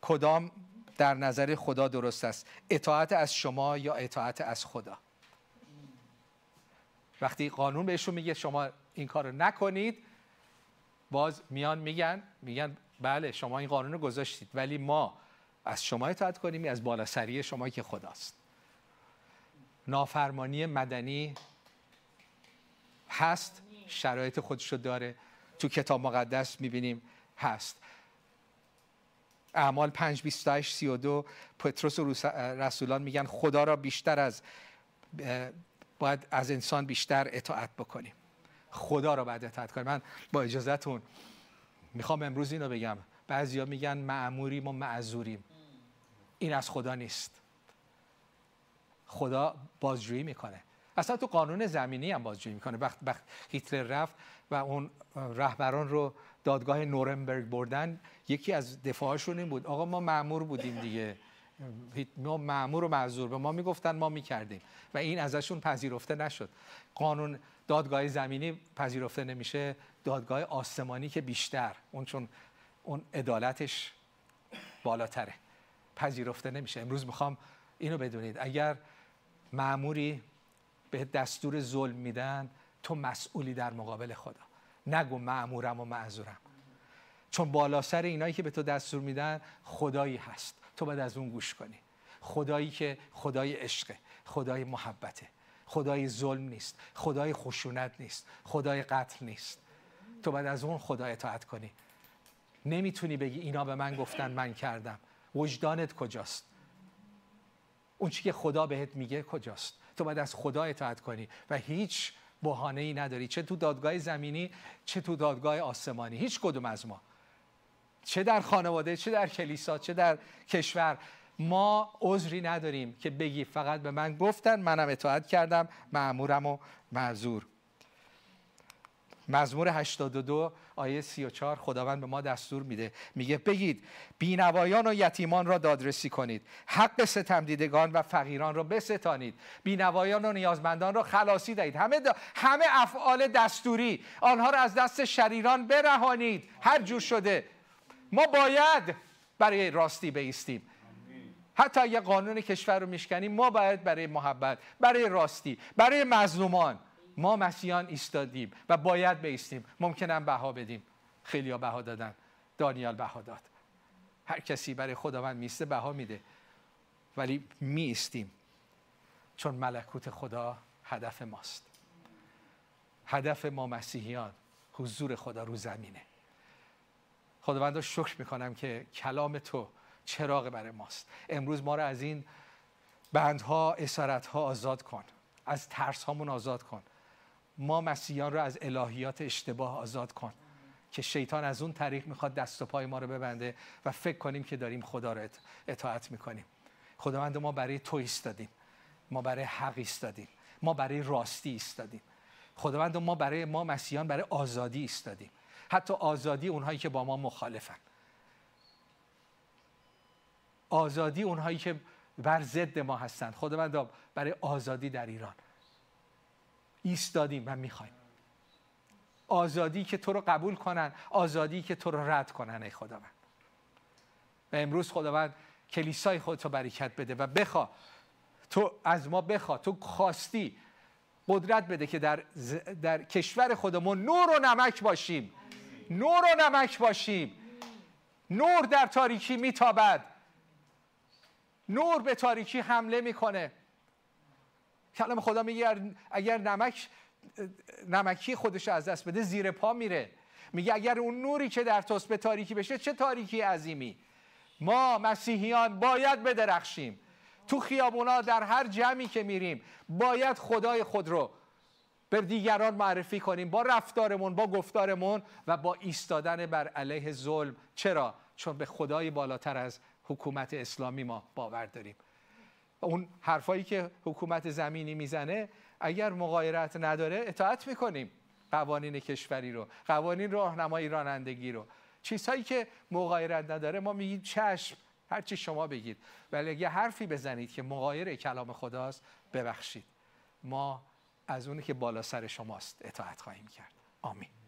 کدام در نظر خدا درست است؟ اطاعت از شما یا اطاعت از خدا؟ وقتی قانون بهشون میگه شما این کار رو نکنید باز میان میگن میگن بله شما این قانون رو گذاشتید ولی ما از شما اطاعت کنیم از بالا سری شما که خداست. نافرمانی مدنی هست. شرایط خودش رو داره. تو کتاب مقدس می‌بینیم هست. اعمال 5 28 32 پتروس و رسولان میگن خدا را بیشتر از باید از انسان بیشتر اطاعت بکنیم. خدا را باید اطاعت کنیم. من با اجازهتون می‌خوام امروز اینو بگم. بعضیا میگن معموریم و معذوریم. این از خدا نیست. خدا بازجویی می‌کنه. اصلا تو قانون زمینی هم بازجویی می‌کنه. وقت, وقت هیتلر رفت و اون رهبران رو دادگاه نورنبرگ بردن یکی از دفاعشون این بود. آقا ما معمور بودیم دیگه. ما معمور و معذور به ما می‌گفتن ما می‌کردیم. و این ازشون پذیرفته نشد. قانون دادگاه زمینی پذیرفته نمیشه. دادگاه آسمانی که بیشتر. اون چون اون عدالتش بالاتره. پذیرفته نمیشه. امروز می‌خوام اینو بدونید. اگر معموری به دستور ظلم میدن تو مسئولی در مقابل خدا. نگو معمورم و معذورم. چون بالا سر اینایی که به تو دستور میدن خدایی هست. تو باید از اون گوش کنی. خدایی که خدای عشقه خدای محبته خدای ظلم نیست. خدای خشونت نیست. خدای قتل نیست. تو باید از اون خدا اطاعت کنی. نمی‌تونی بگی اینا به من گفتن من کردم. وجدانت کجاست؟ اون چی که خدا بهت میگه کجاست؟ تو باید از خدا اطاعت کنی و هیچ بهانه ای نداری چه تو دادگاه زمینی چه تو دادگاه آسمانی. هیچ کدوم از ما. چه در خانواده چه در کلیسا چه در کشور. ما عذری نداریم که بگی فقط به من گفتن منم اطاعت کردم معمورم و معذور. مزمور 82 آیه 34 خداوند به ما دستور میده. میگه بگید بینوایان و یتیمان را دادرسی کنید. حق ستم دیدگان و فقیران را بستانید. بینوایان و نیازمندان را خلاصی دهید. همه, همه افعال دستوری آنها را از دست شریران برهانید. هر جور شده. ما باید برای راستی بیستیم. حتی اگه قانون کشور رو میشکنیم ما باید برای محبت برای راستی برای مظلومان. ما مسیحیان ایستادیم و باید بیستیم. ممکنم بها بدیم. خیلی ها بها دادن. دانیال بها داد. هر کسی برای خداوند میسته بها میده. ولی میستیم چون ملکوت خدا هدف ماست. هدف ما مسیحیان حضور خدا رو زمینه. خداوند شکر می‌کنم که کلام تو چراغ برای ماست. امروز ما رو از این بندها اسارتها آزاد کن. از ترس هامون آزاد کن. ما مسیحیان رو از الهیات اشتباه آزاد کن که شیطان از اون طریق می‌خواد دست و پای ما رو ببنده و فکر کنیم که داریم خدا رو اطاعت می‌کنیم. خداوند ما برای تو ایستادیم. ما برای حق ایستادیم. ما برای راستی ایستادیم. خداوند ما برای ما مسیحیان برای آزادی ایستادیم. حتی آزادی اونهایی که با ما مخالفن. آزادی اونهایی که بر ضد ما هستند. خداوند برای آزادی در ایران. ایستادیم و می‌خوایم. آزادی که تو رو قبول کنن آزادی که تو رو رد کنن ای خداوند. و امروز خداوند کلیسای خودتو برکت بده و بخوا. تو از ما بخوا. تو خواستی قدرت بده که در, در کشور خودمون نور و نمک باشیم. نور و نمک باشیم. نور در تاریکی میتابد. نور به تاریکی حمله می‌کنه. کلام خدا میگه اگر نمک نمکی خودش از دست بده زیر پا میره. میگه اگر اون نوری که در توست به تاریکی بشه چه تاریکی عظیمی؟ ما مسیحیان باید بدرخشیم. تو خیابونا در هر جمعی که میریم باید خدای خود رو به دیگران معرفی کنیم. با رفتارمون با گفتارمون و با ایستادن بر علیه ظلم. چرا؟ چون به خدای بالاتر از حکومت اسلامی ما باور داریم. اون حرفایی که حکومت زمینی می‌زنه اگر مغایرت نداره اطاعت می‌کنیم قوانین کشوری رو قوانین راهنمایی رانندگی رو. چیزهایی که مغایرت نداره ما میگیم چشم. هر چی شما بگید. ولی اگه حرفی بزنید که مغایر کلام خداست ببخشید. ما از اونی که بالا سر شماست اطاعت خواهیم کرد. آمین.